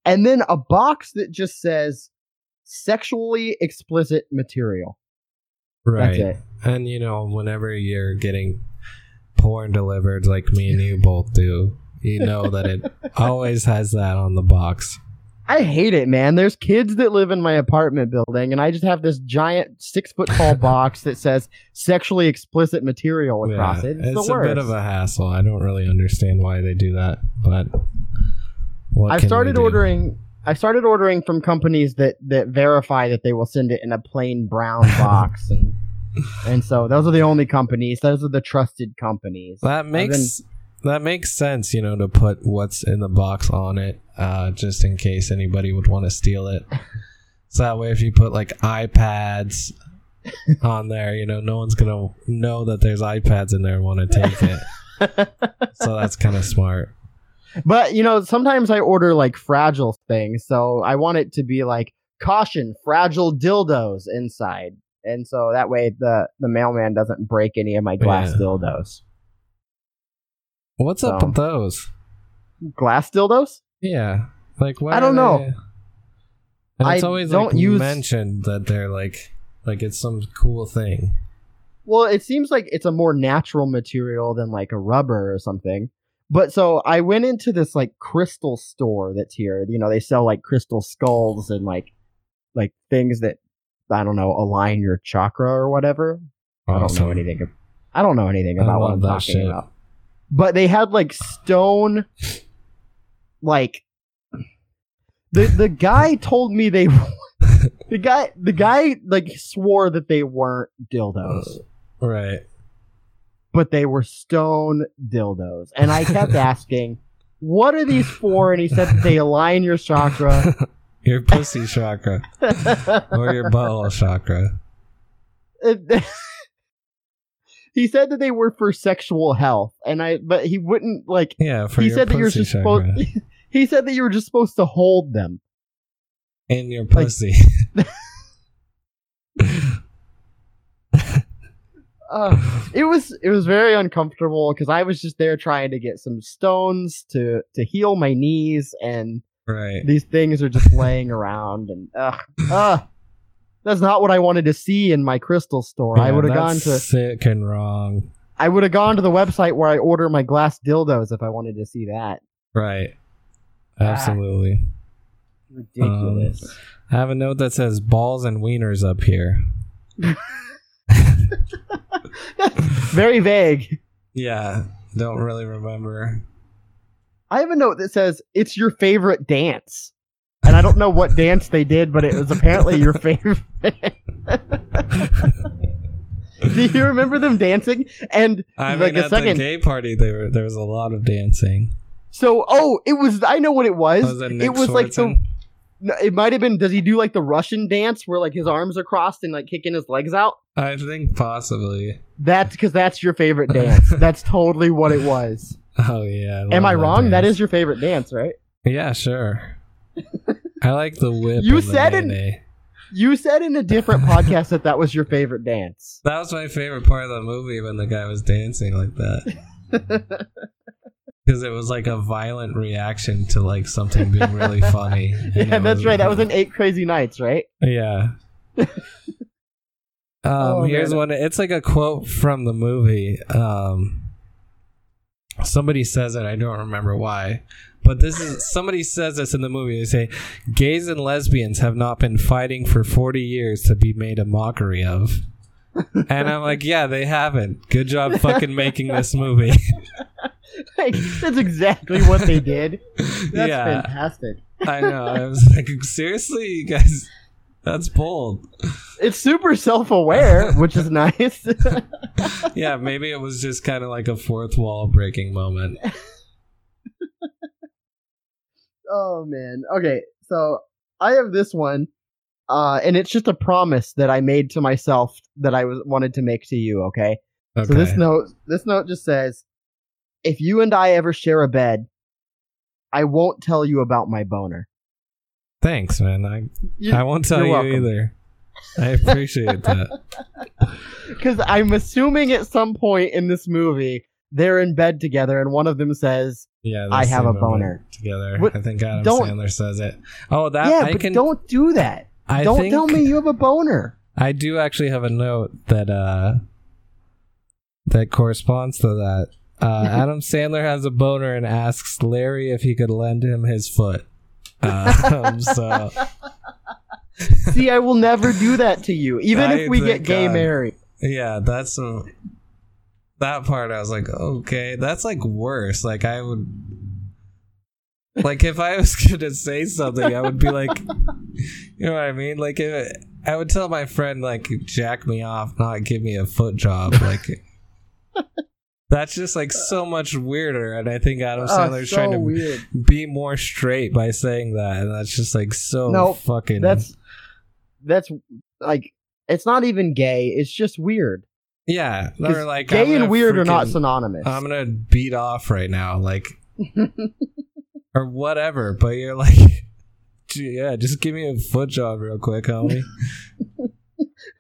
and then a box that just says sexually explicit material. Right. And you know, whenever you're getting porn delivered, like me and you both do, you know that it always has that on the box. I hate it, man. There's kids that live in my apartment building, and I just have this giant six foot tall box that says sexually explicit material across Yeah, it. It's, it's a worst. bit of a hassle. I don't really understand why they do that, but what we started ordering. I started ordering from companies that that verify that they will send it in a plain brown box, and and so those are the only companies. Those are the trusted companies. That makes that makes sense, you know, to put what's in the box on it, uh, just in case anybody would want to steal it. So that way, if you put like iPads on there, you know, no one's gonna know that there's iPads in there and want to take it. so that's kind of smart. But you know, sometimes I order like fragile things, so I want it to be like caution, fragile dildos inside, and so that way the the mailman doesn't break any of my glass Yeah. dildos. What's up with those? Glass dildos? Yeah, like why I don't know. they- And it's I always don't like use- mentioned that they're like like it's some cool thing. Well, it seems like it's a more natural material than like a rubber or something. But so I went into this like crystal store that's here. You know, they sell like crystal skulls and like like things that I don't know align your chakra or whatever. I don't know anything. I don't know anything about what I'm that talking shit. about. But they had like stone, like the the guy told me they. the guy the guy like swore that they weren't dildos, uh, Right. But they were stone dildos, and I kept asking, "What are these for?" And he said that they align your chakra. Your pussy chakra or your butthole chakra. he said that they were for sexual health, and I but he wouldn't like. Yeah, for he your said that you were pussy just supposed. He said that you were just supposed to hold them. in your like- pussy. Uh, it was it was very uncomfortable because I was just there trying to get some stones to to heal my knees, and right. these things are just laying around, and ugh, ugh, that's not what I wanted to see in my crystal store. I would have gone to sick and wrong. I would have gone to the website where I order my glass dildos if I wanted to see that. Right. Absolutely. Ridiculous. I have a note that says balls and wieners up here. Very vague. Yeah. Don't really remember. I have a note that says it's your favorite dance. And I don't know what dance they did, but it was apparently your favorite. Do you remember them dancing? And I like mean, a at second. the gay party, there there was a lot of dancing. So, oh, it was. I know what it was. Was it it was like the. It might have been. Does he do like the Russian dance where like his arms are crossed and like kicking his legs out? I think possibly. That's because that's your favorite dance. that's totally what it was. Oh yeah. Am love I wrong? That dance. is your favorite dance, right? Yeah, sure. I like the whip. You said nay-nay. You said in a different podcast that that was your favorite dance. That was my favorite part of the movie when the guy was dancing like that. Because it was like a violent reaction to like something being really funny. Yeah, that's right. That was in Eight Crazy Nights, right? Yeah. um, Oh, here's man. one. It's like a quote from the movie. Um, somebody says it. I don't remember why, but this is somebody says this in the movie. They say, "Gays and lesbians have not been fighting for 40 years to be made a mockery of." and I'm like, yeah, they haven't. Good job fucking making this movie. Like, that's exactly what they did. That's yeah, fantastic. I know. I was like, seriously, you guys, that's bold. It's super self-aware, which is nice. yeah, maybe it was just kind of like a fourth wall breaking moment. oh man. Okay, so I have this one, uh, and it's just a promise that I made to myself that I was wanted to make to you. Okay. Okay. So this note, this note just says, "If you and I ever share a bed, I won't tell you about my boner." Thanks, man. I You- I won't tell you're welcome. either. I appreciate that. Because I'm assuming at some point in this movie they're in bed together, and one of them says, Yeah, I have a boner. together. What- I think Adam don't- Sandler says it. Oh, that "Yeah, I but can. don't do that. I don't tell me you have a boner." I do actually have a note that uh that corresponds to that. Uh, Adam Sandler has a boner and asks Larry if he could lend him his foot. Um, so See, I will never do that to you, even I if we get gay uh, married. yeah, that's a, that part. I was like, okay, that's like worse. Like I would, like if I was gonna say something, I would be like, you know what I mean? Like if I would tell my friend like jack me off, not give me a foot job. Like that's just like so much weirder. And I think Adam Oh, Sandler's so trying to weird. be more straight by saying that, and that's just like so fucking. That's that's like it's not even gay. It's just weird. yeah. Or like gay and weird are not synonymous. I'm gonna beat off right now, like or whatever. But you're like, yeah, just give me a foot job real quick, homie.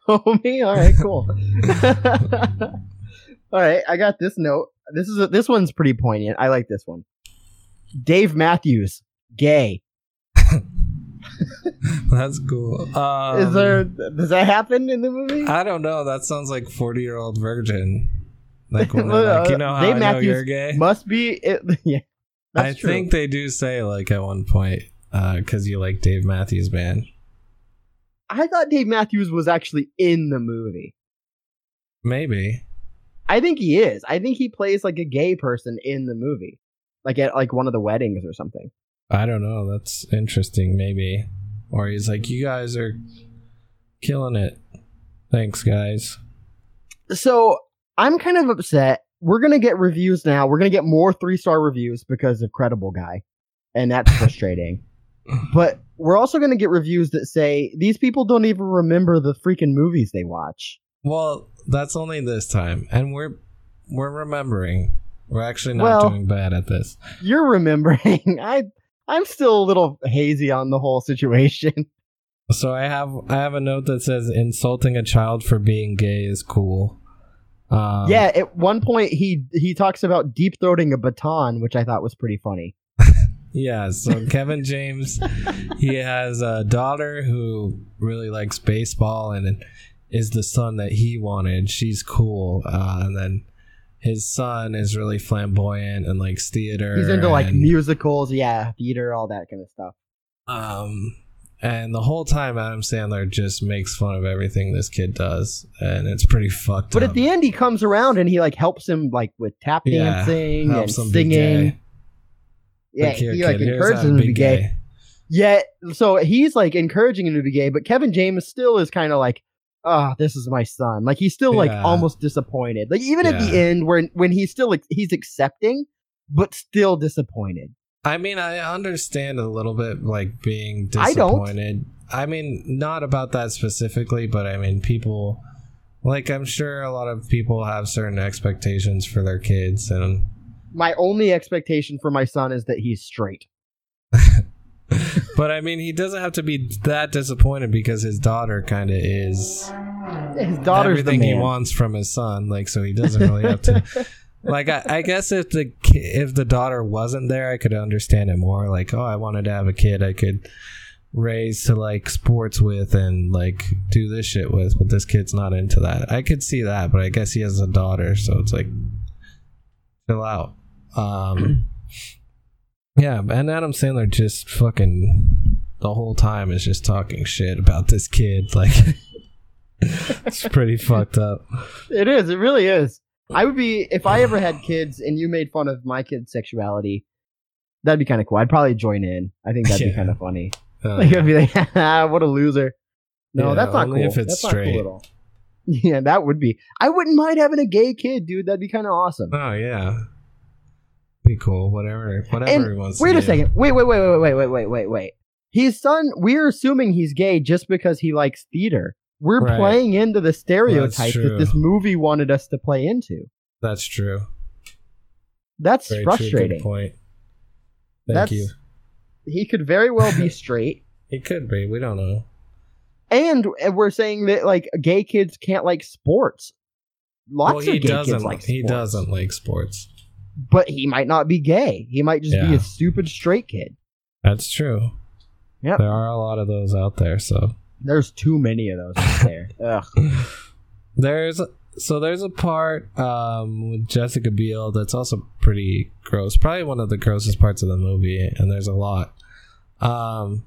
Homie, all right, cool. All right, I got this note. This is a, this one's pretty poignant. I like this one. Dave Matthews, gay. That's cool. Um, is there? Does that happen in the movie? I don't know. That sounds like forty year old virgin. Like when like, uh, you know how Dave I know Matthews you're gay. Must be. It, yeah, I true. think they do say like at one point because you like Dave Matthews Band. I thought Dave Matthews was actually in the movie. Maybe. I think he is. I think he plays like a gay person in the movie, like at like one of the weddings or something. I don't know. That's interesting. Maybe. Or he's like, you guys are killing it. Thanks, guys. So I'm kind of upset. We're gonna get reviews now. We're gonna get more three star reviews because of Credible Guy, and that's frustrating. but we're also gonna get reviews that say these people don't even remember the freaking movies they watch. Well, that's only this time, and we're we're remembering. We're actually not Well- doing bad at this. You're remembering. I I'm still a little hazy on the whole situation. So I have I have a note that says insulting a child for being gay is cool. Um, yeah, at one point he he talks about deep throating a baton, which I thought was pretty funny. Yeah, so Kevin James, he has a daughter who really likes baseball and is the son that he wanted. She's cool, uh, and then his son is really flamboyant and likes theater. He's into like musicals, yeah, theater, all that kind of stuff. um, and the whole time Adam Sandler just makes fun of everything this kid does, and it's pretty fucked up. But up. at the end, he comes around and he like helps him like with tap Yeah, dancing and helps him be singing. Yeah, Like, here, he like kid, encourages him to be be gay. Yeah, so he's like encouraging him to be gay, but Kevin James still is kind of like, "Ah, this is my son." Like he's still like Yeah. almost disappointed. Like even at the end, when when he's still like, he's accepting, but still disappointed. I mean, I understand a little bit like being I don't. disappointed. I mean, not about that specifically, but I mean, people like I'm sure a lot of people have certain expectations for their kids, and My only expectation for my son is that he's straight. but I mean, he doesn't have to be that disappointed because his daughter kind of is His daughter's everything he wants from his son. Like, so he doesn't really have to. Like, I, I guess if the if the daughter wasn't there, I could understand it more. Like, oh, I wanted to have a kid I could raise to like sports with and like do this shit with, but this kid's not into that. I could see that, but I guess he has a daughter, so it's like chill out. Um, yeah, and Adam Sandler just fucking the whole time is just talking shit about this kid. Like, it's pretty fucked up. It is. It really is. I would be if I ever had kids and you made fun of my kid's sexuality. That'd be kind of cool. I'd probably join in. I think that'd be kind of funny. Uh, Like I'd be like, "What a loser." No, Yeah, that's not only cool. if it's that's straight. Not cool at all. Yeah, that would be. I wouldn't mind having a gay kid, dude. That'd be kind of awesome. oh yeah, be cool. Whatever, whatever And he wants. Wait a do. second. Wait, wait, wait, wait, wait, wait, wait, wait, wait. His son. We're assuming he's gay just because he likes theater. We're Right. playing into the stereotype that this movie wanted us to play into. That's true. That's Very True. frustrating. Good point. Thank That's you. he could very well be straight. He could be. We don't know. And we're saying that like gay kids can't like sports. Lots well, of gay kids like sports. he doesn't like sports. But he might not be gay. He might just be a stupid straight kid. That's true. Yeah, There are a lot of those out there. So There's too many of those out there. Ugh. there's so there's a part um, with Jessica Biel that's also pretty gross. Probably one of the grossest parts of the movie, and there's a lot. Um,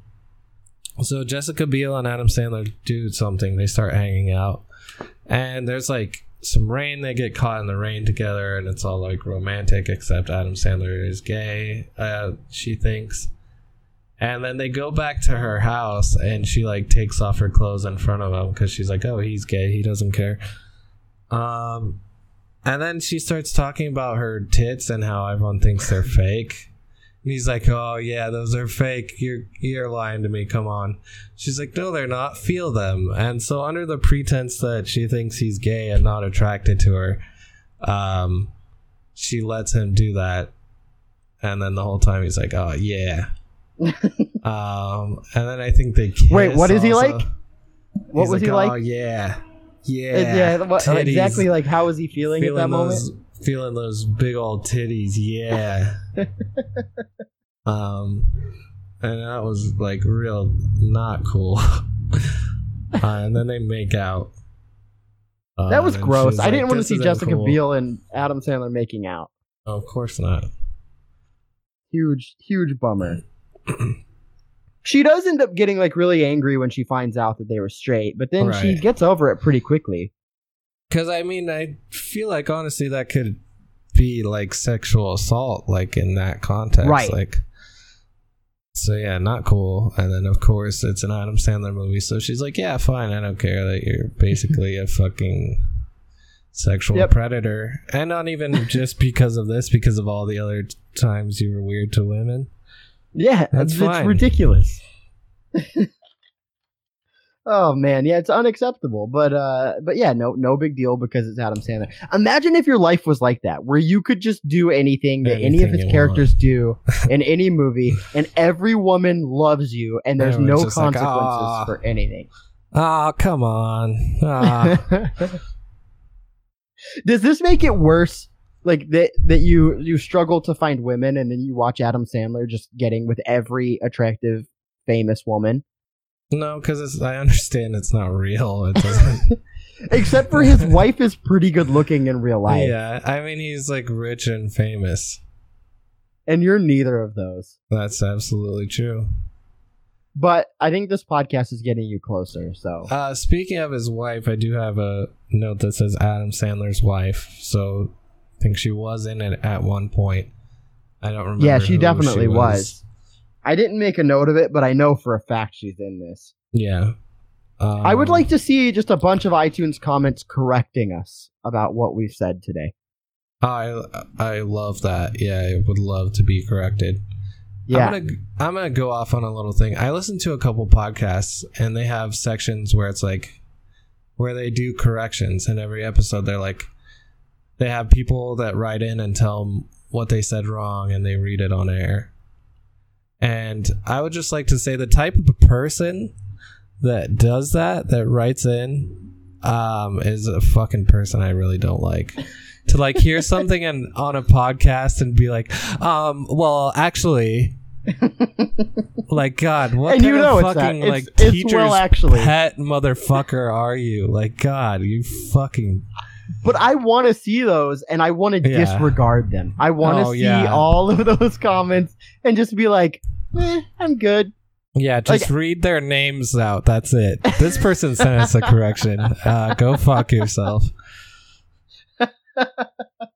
so Jessica Biel and Adam Sandler do something. They start hanging out, and there's like some rain. They get caught in the rain together, and it's all like romantic. Except Adam Sandler is gay. Uh, she thinks. And then they go back to her house, and she like takes off her clothes in front of him because she's like, "Oh, he's gay. He doesn't care." Um, and then she starts talking about her tits and how everyone thinks they're fake. And he's like, "Oh yeah, those are fake. You're you're lying to me. Come on." She's like, "No, they're not. Feel them." And so, under the pretense that she thinks he's gay and not attracted to her, um, she lets him do that. And then the whole time he's like, "Oh yeah." um, and then I think they kiss Wait, what is he like? What He's was he "Oh, like? yeah, yeah, Uh, yeah, what, exactly. Like, how was he feeling, at that feeling moment? Feeling those big old titties. Yeah. um, and that was like real not cool. uh, and then they make out. Uh, That was gross. I like, didn't want to see Jessica cool." Biel and Adam Sandler making out. Oh, of course not. Huge, huge bummer. she does end up getting like really angry when she finds out that they were straight, but then she gets over it pretty quickly. Because I mean, I feel like honestly that could be like sexual assault, like in that context, Right. Like, so yeah, not cool. And then of course it's an Adam Sandler movie, so she's like, "Yeah, fine, I don't care that you're basically a fucking sexual Yep. predator," and not even just because of this, because of all the other times you were weird to women. Yeah, That's it's, fine. it's ridiculous. oh man, yeah, it's unacceptable. But uh, but yeah, no, no big deal because it's Adam Sandler. Imagine if your life was like that, where you could just do anything that any of his characters do in any movie, and every woman loves you, and there's Everyone's no just like, consequences "Ah." for anything. Ah, come on. Ah. Does this make it worse? Like that that you you struggle to find women, and then you watch Adam Sandler just getting with every attractive famous woman. No, because I understand it's not real. It doesn't. Except for his wife is pretty good looking in real life, Yeah, I mean he's like rich and famous. and you're neither of those. That's absolutely true. But I think this podcast is getting you closer. So Uh, speaking of his wife, I do have a note that says Adam Sandler's wife. So I think she was in it at one point. I don't remember. yeah, she who definitely was. I didn't make a note of it, but I know for a fact she's in this. Yeah. Um, I would like to see just a bunch of iTunes comments correcting us about what we've said today. I I love that. Yeah, I would love to be corrected. Yeah. I'm gonna I'm gonna go off on a little thing. I listen to a couple podcasts and they have sections where it's like where they do corrections and every episode. They're like they have people that write in and tell 'em what they said wrong and they read it on air. And I would just like to say the type of person that does that, that writes in, um, is a fucking person I really don't like. To like hear something and on a podcast and be like, um, well, actually, like God, what and kind you know of fucking It's, like it's teacher's well actually. pet motherfucker are you? Like God, you fucking But I want to see those and I want to Yeah. disregard them. I want to Oh, see yeah. all of those comments and just be like, eh, I'm good. Yeah, just Like- read their names out. That's it. This person sent us a correction. Uh, go fuck yourself.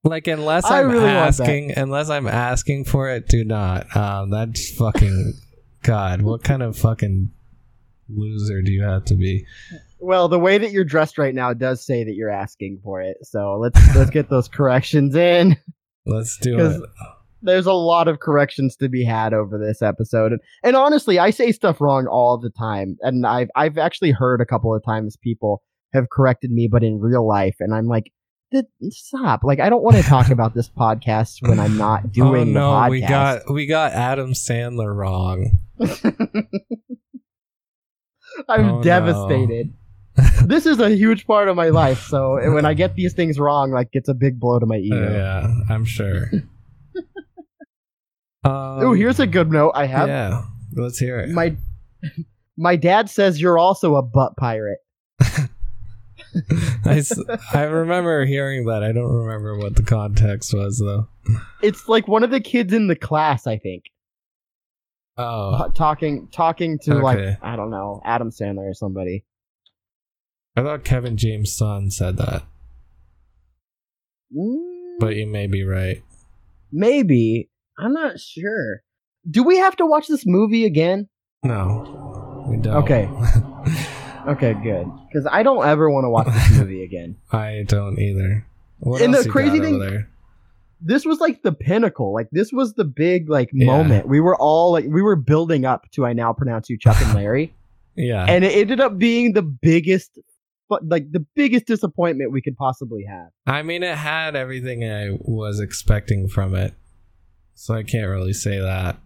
Like unless I'm really asking, unless I'm asking for it, do not. Um, that's fucking God. What kind of fucking loser do you have to be? Well, the way that you're dressed right now does say that you're asking for it. So let's let's get those corrections in. Let's do it. There's a lot of corrections to be had over this episode. And, and honestly, I say stuff wrong all the time. And I've I've actually heard a couple of times people have corrected me, but in real life, and I'm like, stop. Like I don't want to talk about this podcast when I'm not Oh doing the no, podcast. we got we got Adam Sandler wrong. I'm Oh, no. This is a huge part of my life, so when I get these things wrong, like it's a big blow to my ego. Yeah, I'm sure. um, Oh, here's a good note I have. Yeah, let's hear it. My my dad says you're also a butt pirate. I, I remember hearing that. I don't remember what the context was though. It's like one of the kids in the class, I think, Oh, talking talking to Okay. like I don't know Adam Sandler or somebody. I thought Kevin James' son said that, Mm, but you may be right. maybe I'm not sure. Do we have to watch this movie again? No, we don't. Okay. Okay, good. Because I don't ever want to watch this movie again. I don't either. What And the crazy thing- this was like the pinnacle. Like this was the big like Yeah. moment. We were all like we were building up to I now pronounce you Chuck and Larry, Yeah, and it ended up being the biggest, but like the biggest disappointment we could possibly have. I mean, it had everything I was expecting from it, so I can't really say that.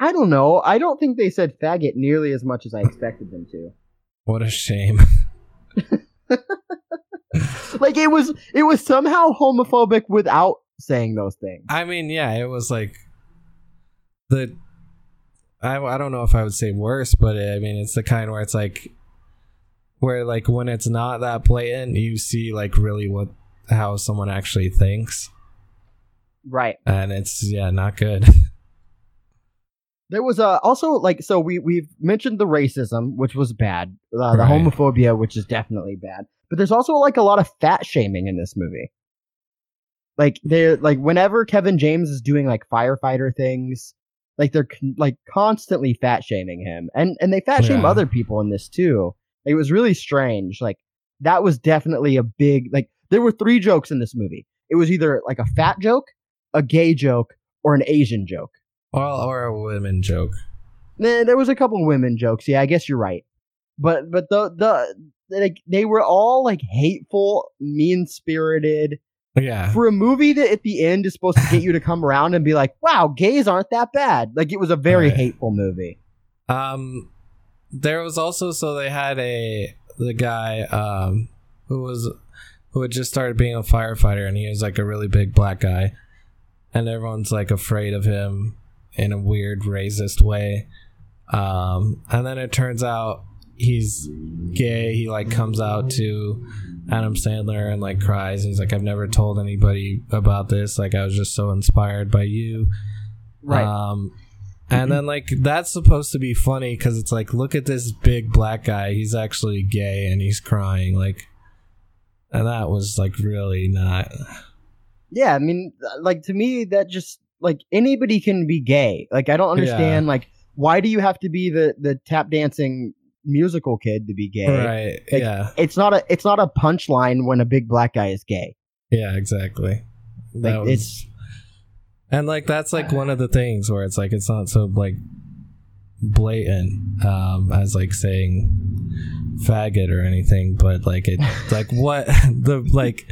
I don't know. I don't think they said faggot nearly as much as I expected them to. What a shame. Like it was, it was somehow homophobic without saying those things. I mean, yeah, it was like the. I, I don't know if I would say worse, but I mean, it's the kind where it's like, where like when it's not that blatant, you see like really what how someone actually thinks, Right. and it's yeah, not good. There was uh, also like so we we've mentioned the racism, which was bad, uh, the Right. homophobia, which is definitely bad. But there's also like a lot of fat shaming in this movie. Like they're like whenever Kevin James is doing like firefighter things, like they're con- like constantly fat shaming him, and and they fat shame Yeah. other people in this too. It was really strange. Like that was definitely a big like there were three jokes in this movie. It was either like a fat joke, a gay joke, or an Asian joke. Well, or a women joke. Nah, there was a couple women jokes. Yeah, I guess you're right. But but the the like they were all like hateful, mean spirited Yeah, for a movie that at the end is supposed to get you to come around and be like, "Wow, gays aren't that bad." Like it was a very Right. hateful movie. Um, there was also so they had a the guy um who was who had just started being a firefighter and he was like a really big black guy, and everyone's like afraid of him in a weird racist way. Um, and then it turns out he's gay. He like comes out to Adam Sandler and like cries. He's like, I've never told anybody about this. Like I was just so inspired by you. Right. Um, and mm-hmm. then like that's supposed to be funny because it's like, look at this big black guy. He's actually gay and he's crying. Like, and that was like really not. yeah, I mean, uh, like to me, that just like anybody can be gay. Like I don't understand. Like why do you have to be the the tap dancing musical kid to be gay? Right. Like, yeah. It's not a it's not a punchline when a big black guy is gay. Yeah. Exactly. Like was- it's And like that's like one of the things where it's like it's not so like blatant um as like saying faggot or anything, but like it like what the like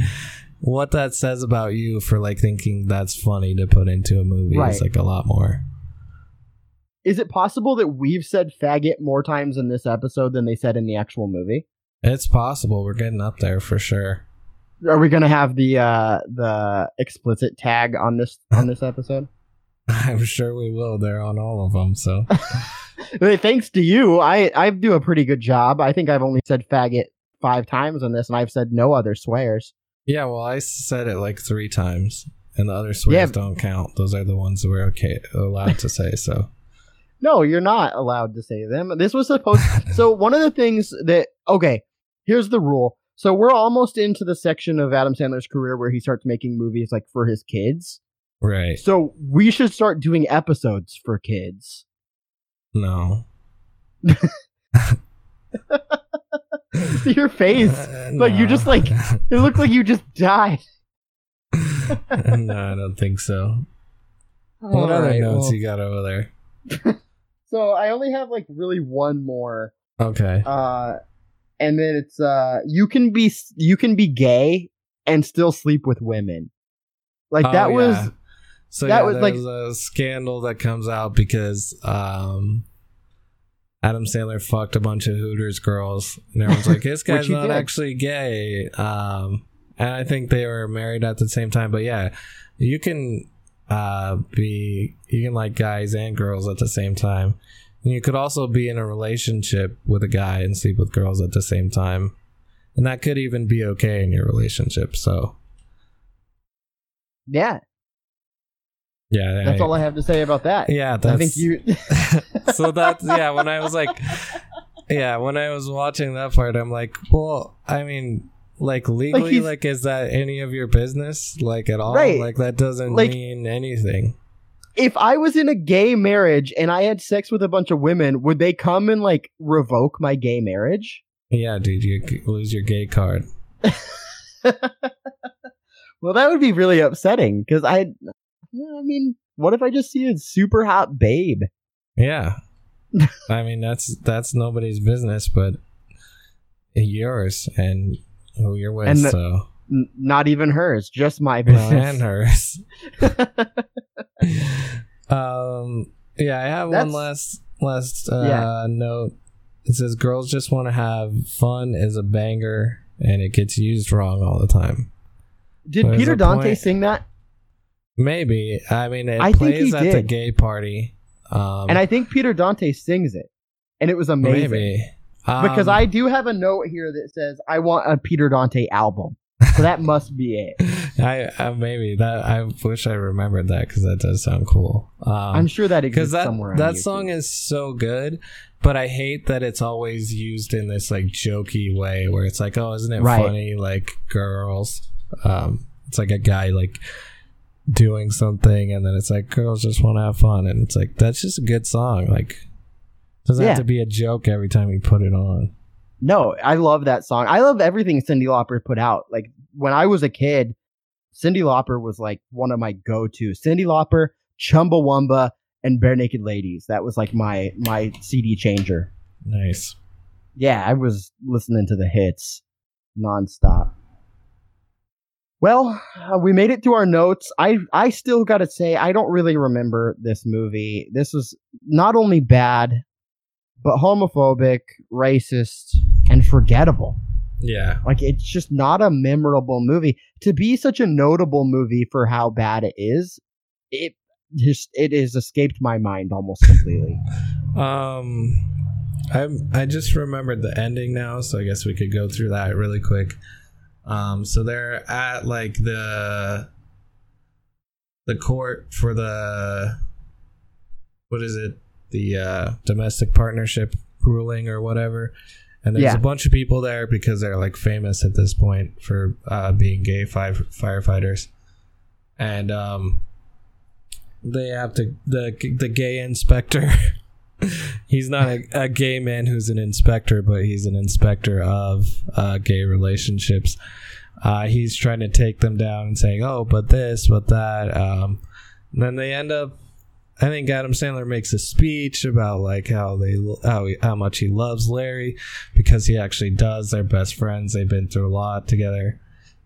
what that says about you for like thinking that's funny to put into a movie Right. is like a lot more. is it possible that we've said faggot more times in this episode than they said in the actual movie? It's possible we're getting up there for sure. Are we gonna have the uh the explicit tag on this on this episode? I'm sure we will. They're on all of them, so Thanks to you, I I do a pretty good job. I think I've only said faggot five times on this, and I've said no other swears. yeah. Well, I said it like three times, and the other swears Yeah. don't count. Those are the ones that we're okay allowed to say. So No, you're not allowed to say them. This was supposed. so one of the things that okay, here's the rule. So we're almost into the section of Adam Sandler's career where he starts making movies like for his kids. right. So we should start doing episodes for kids. No. See Your face. Uh, Like, you no. just, like- It looked like you just died. no, I don't think so. What other Alright, notes well, you got over there? so I only have like really one more. Okay. Uh and then it's uh you can be you can be gay and still sleep with women. Like Oh, that was so that yeah, was, like- a scandal that comes out because um Adam Sandler fucked a bunch of Hooters girls, and everyone's like, "This guy's not did. actually gay." Um, and I think they were married at the same time. But yeah, you can uh, be you can like guys and girls at the same time. And you could also be in a relationship with a guy and sleep with girls at the same time, and that could even be okay in your relationship. So yeah, yeah, that's all I have to say about that. Yeah, that's I think you so that's yeah when i was like yeah when i was watching that part i'm like well i mean like legally he's- like, is that any of your business like at all Right. like that doesn't Like- mean anything if I was in a gay marriage and I had sex with a bunch of women, would they come and like revoke my gay marriage? yeah dude you lose your gay card Well, that would be really upsetting because I, I mean, what if I just see a super hot babe? yeah i mean that's that's nobody's business but yours and who you're with And the- so N- not even hers, just my no, and hers. Um yeah i have one That's- last last uh Yeah. note. It says girls just want to have fun is a banger and it gets used wrong all the time. Did There's Peter Dante point- sing that? maybe. I mean it I think plays he at the gay party. Um and I think Peter Dante sings it, and it was amazing. maybe. Because Um, I do have a note here that says I want a Peter Dante album, so that must be it. I, I maybe that I wish I remembered that because that does sound cool. Um, I'm sure that exists that somewhere. that song is so good but i hate that it's always used in this like jokey way where it's like oh isn't it Right. funny like girls um it's like a guy like doing something and then it's like girls just want to have fun and it's like that's just a good song like doesn't Yeah. have to be a joke every time you put it on No, I love that song. I love everything Cyndi Lauper put out. Like when I was a kid, Cyndi Lauper was like one of my go-to. Cyndi Lauper, Chumbawamba, and Barenaked Ladies. That was like my my CD changer. nice Yeah, I was listening to the hits nonstop. Well, uh, we made it to our notes. I I still got to say I don't really remember this movie. This was not only bad, but homophobic, racist, and forgettable. yeah Like it's just not a memorable movie. To be such a notable movie for how bad it is, it just it has escaped my mind almost completely. Um, I I just remembered the ending now, so I guess we could go through that really quick. Um, so they're at like the the court for the what is it? The uh, domestic partnership ruling or whatever. And there's Yeah. a bunch of people there because they're like famous at this point for uh, being gay fi- firefighters. And um, they have to the the gay inspector. he's not a, a gay man who's an inspector, but he's an inspector of uh, gay relationships. Uh, he's trying to take them down and saying, "Oh, but this, but that." Um, then they end up. I think Adam Sandler makes a speech about like how they how he, how much he loves Larry because he actually does. They're best friends. They've been through a lot together.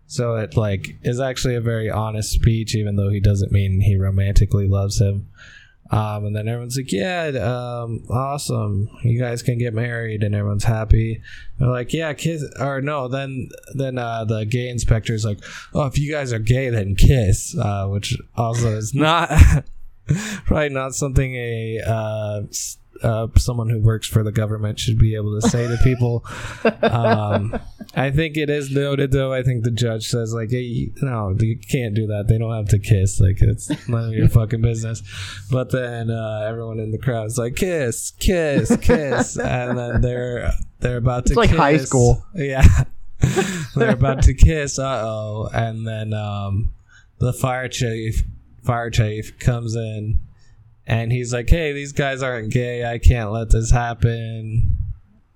So it like is actually a very honest speech, even though he doesn't mean he romantically loves him. Um, and then everyone's like, "Yeah, um, awesome! You guys can get married," and everyone's happy. They're like, "Yeah, kiss," or no. Then then uh, the gay inspector's like, "Oh, if you guys are gay, then kiss," uh, which also is not probably not something a uh, uh, someone who works for the government should be able to say to people. um, I think it is noted though. I think the judge says like, "Hey, no, you can't do that. They don't have to kiss. Like it's none of your fucking business." But then uh, everyone in the crowd is like, "Kiss, kiss, kiss," and then they're they're about to It's like high school. Yeah, they're about to kiss. Uh oh, and then um, the fire chief fire chief comes in and he's like, "Hey, these guys aren't gay. I can't let this happen."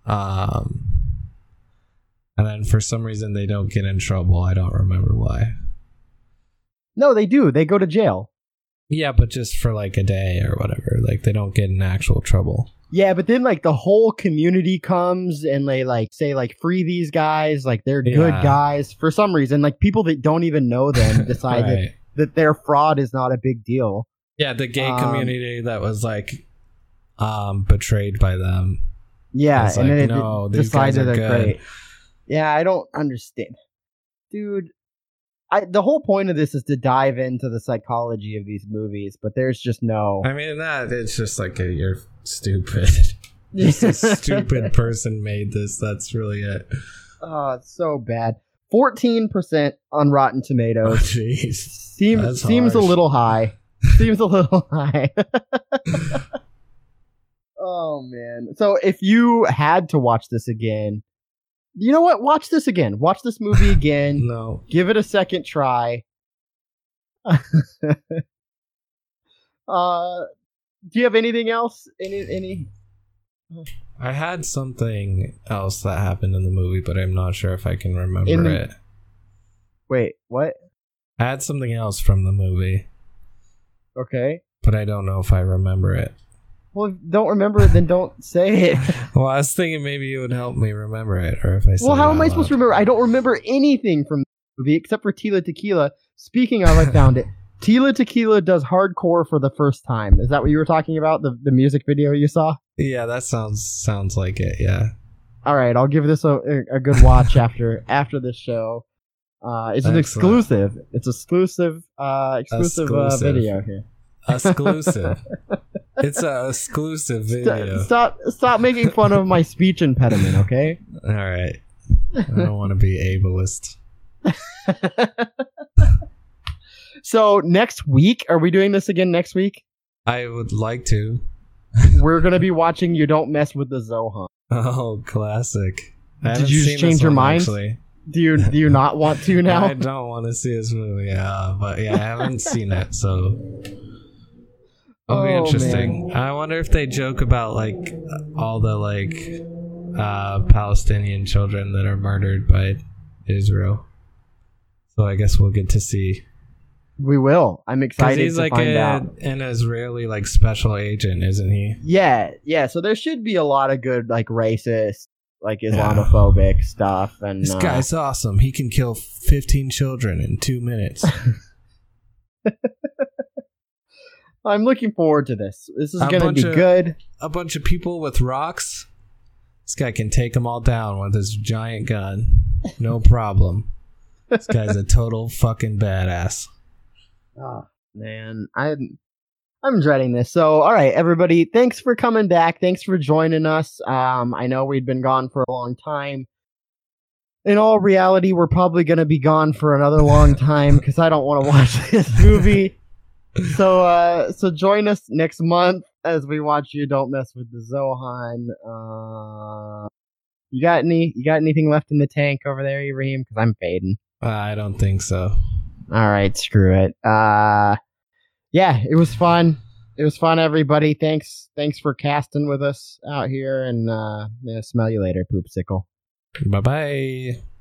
Um, and then for some reason they don't get in trouble. I don't remember why. No, they do. They go to jail. Yeah, but just for like a day or whatever. Like they don't get in actual trouble. Yeah, but then like the whole community comes and they like say like free these guys, like they're good guys. For some reason, like people that don't even know them decide Right. that their fraud is not a big deal. Yeah, the gay Um, community that was like um betrayed by them. Yeah, and like, then no, it guys decided they're good. great. Yeah, I don't understand, dude. I the whole point of this is to dive into the psychology of these movies, but there's just no. I mean, that it's just like a, you're stupid. Just a stupid person made this. That's really it. Oh, it's so bad. Fourteen percent on Rotten Oh, Tomatoes jeez. seems that's seems a little high. seems a little high. oh man! So if you had to watch this again, you know what? Watch this again. Watch this movie again. No, Give it a second try. uh, do you have anything else? Any any? I had something else that happened in the movie, but I'm not sure if I can remember the- it. Wait, what? I had something else from the movie, Okay. but I don't know if I remember it. Well, don't remember it, then don't say it. Well, I was thinking maybe you would help me remember it, or if I well, how am I supposed to remember? I don't remember anything from the movie except for Tila Tequila. Speaking of, I found it. Tila Tequila does hardcore for the first time. Is that what you were talking about? The the music video you saw? Yeah, that sounds sounds like it. Yeah, All right, I'll give this a, a good watch after after this show. Uh, it's an exclusive. It's exclusive. Uh, exclusive, Uh, video here. exclusive. it's a exclusive St- video. stop! Stop making fun of my speech impediment, okay? All right, I don't want to be ableist. So next week, are we doing this again next week? I would like to. We're gonna be watching "You Don't Mess with the Zohan." Oh, classic. I Did you just change your one, mind? Actually. Do you do you not want to now? I don't want to see this movie, uh, but yeah, I haven't seen it, so it'll be Oh, interesting. I wonder if they joke about like all the like uh, Palestinian children that are murdered by Israel. So I guess we'll get to see. We will. I'm excited he's to like find a, out. an Israeli like special agent, isn't he? Yeah, yeah. So there should be a lot of good like racist, like Yeah. Islamophobic stuff, and This uh, guy's awesome. He can kill fifteen children in two minutes. I'm looking forward to this. This is A gonna be of- good. a bunch of people with rocks. This guy can take them all down with his giant gun. No problem. This guy's a total fucking badass. Oh, man, I'm I'm dreading this. So, all right, everybody, thanks for coming back. Thanks for joining us. Um, I know we'd been gone for a long time. In all reality, we're probably going to be gone for another long time because I don't want to watch this movie. So, uh, so join us next month as we watch you don't mess with the Zohan. Uh, you got any? You got anything left in the tank over there, Ibrahim? Because I'm fading. Uh, I don't think so. All right, screw it. Uh, yeah, it was fun. It was fun, everybody. Thanks, thanks for casting with us out here, and uh, yeah, smell you later, poopsicle. Bye bye.